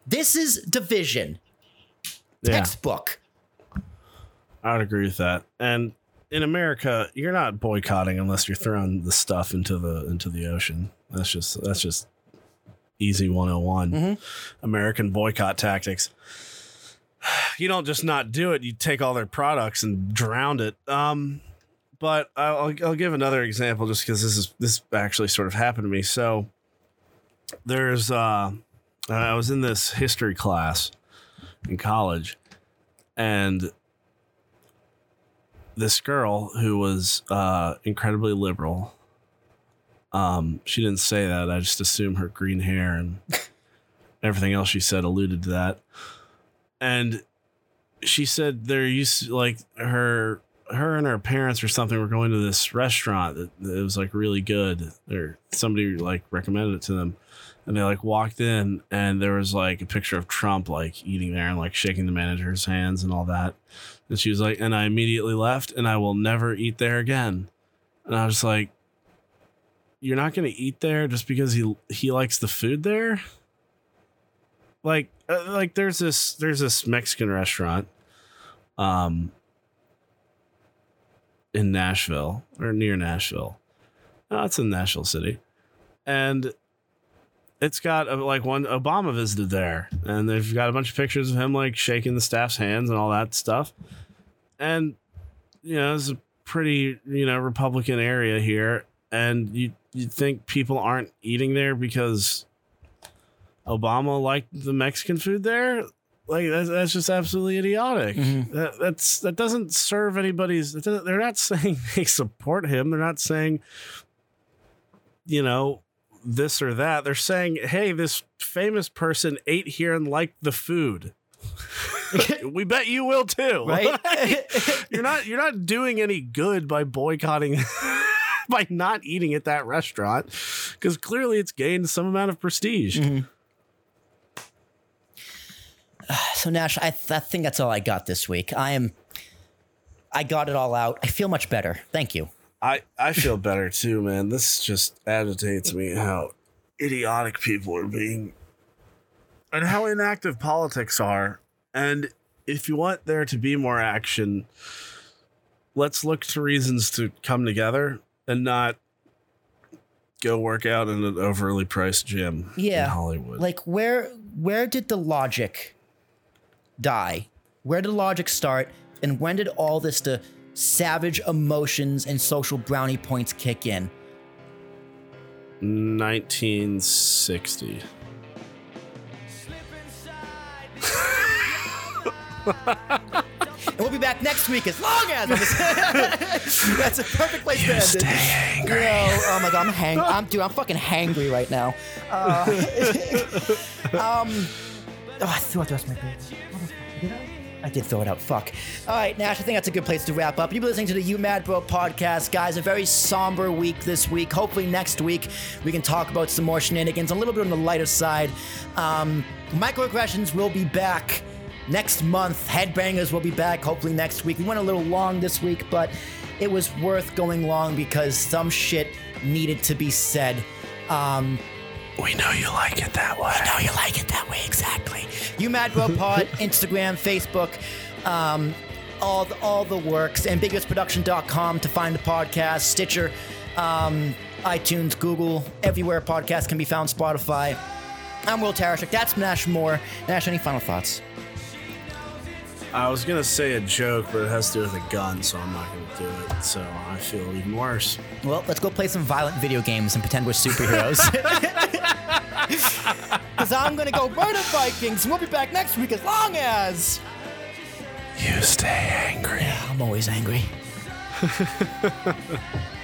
[SPEAKER 2] This is division.
[SPEAKER 3] yeah.
[SPEAKER 2] Textbook.
[SPEAKER 3] I would agree with that. And in America, you're not boycotting unless you're throwing the stuff into the into the ocean. That's just that's just easy 101. American boycott tactics. You don't just not do it. You take all their products and drown it. Um, but I'll, I'll give another example just because this is this actually sort of happened to me. So there's uh, I was in this history class in college, and this girl who was uh, incredibly liberal Um, she didn't say that. I just assume her green hair and everything else she said alluded to that. And she said there used to, like her her and her parents or something were going to this restaurant that, that it was like really good or somebody like recommended it to them and they like walked in and there was like a picture of Trump like eating there and like shaking the manager's hands and all that. And she was like, and I immediately left and I will never eat there again. And I was like, you're not going to eat there just because he he likes the food there? Like uh, like there's this there's this Mexican restaurant um in Nashville or near Nashville. No, it's in Nashville City. And it's got a, like one Obama visited there, and they've got a bunch of pictures of him like shaking the staff's hands and all that stuff. And you know, it's a pretty you know Republican area here, and you you think people aren't eating there because Obama liked the Mexican food there? Like that's, that's just absolutely idiotic. Mm-hmm. That, that's that doesn't serve anybody's. They're not saying they support him. They're not saying, you know, this or that. They're saying, hey, this famous person ate here and liked the food. we bet you will too.
[SPEAKER 2] Right?
[SPEAKER 3] you're not you're not doing any good by boycotting by not eating at that restaurant because clearly it's gained some amount of prestige. Mm-hmm.
[SPEAKER 2] So Nash, I, th- I think that's all I got this week. I am, I got it all out. I feel much better. Thank you.
[SPEAKER 3] I I feel better too, man. This just agitates me how idiotic people are being and how inactive politics are. And if you want there to be more action, let's look to reasons to come together and not go work out in an overly priced gym
[SPEAKER 2] Yeah,
[SPEAKER 3] in Hollywood.
[SPEAKER 2] Like where where did the logic die? Where did the logic start? And when did all this the savage emotions and social brownie points kick in?
[SPEAKER 3] 1960.
[SPEAKER 2] And we'll be back next week as long as that's a perfect place to end it. You know, oh my god, I'm hang. I'm dude. I'm fucking hangry right now. Uh, um, oh, I threw out the rest of my beer. Did I? I did throw it out. Fuck. All right, Nash. I think that's a good place to wrap up. You've been listening to the You Mad Bro podcast, guys. A very somber week this week. Hopefully next week we can talk about some more shenanigans, a little bit on the lighter side. Um, microaggressions will be back next month. Headbangers will be back hopefully next week. We went a little long this week, but it was worth going long because some shit needed to be said. Um,
[SPEAKER 3] We know you like it that way.
[SPEAKER 2] We know you like it that way, exactly. You Mad Bro Pod, Instagram, Facebook, um, all the, all the works. AmbiguousProduction.com to find the podcast, Stitcher, um, iTunes, Google, everywhere podcasts can be found, Spotify. I'm Will Tarashik. That's Nash Moore. Nash, any final thoughts?
[SPEAKER 3] I was gonna say a joke, but it has to do with a gun, so I'm not gonna do it. So I feel even worse.
[SPEAKER 2] Well, let's go play some violent video games and pretend we're superheroes. Because I'm going to go murder Vikings, and we'll be back next week as long as.
[SPEAKER 3] You stay angry.
[SPEAKER 2] I'm always angry.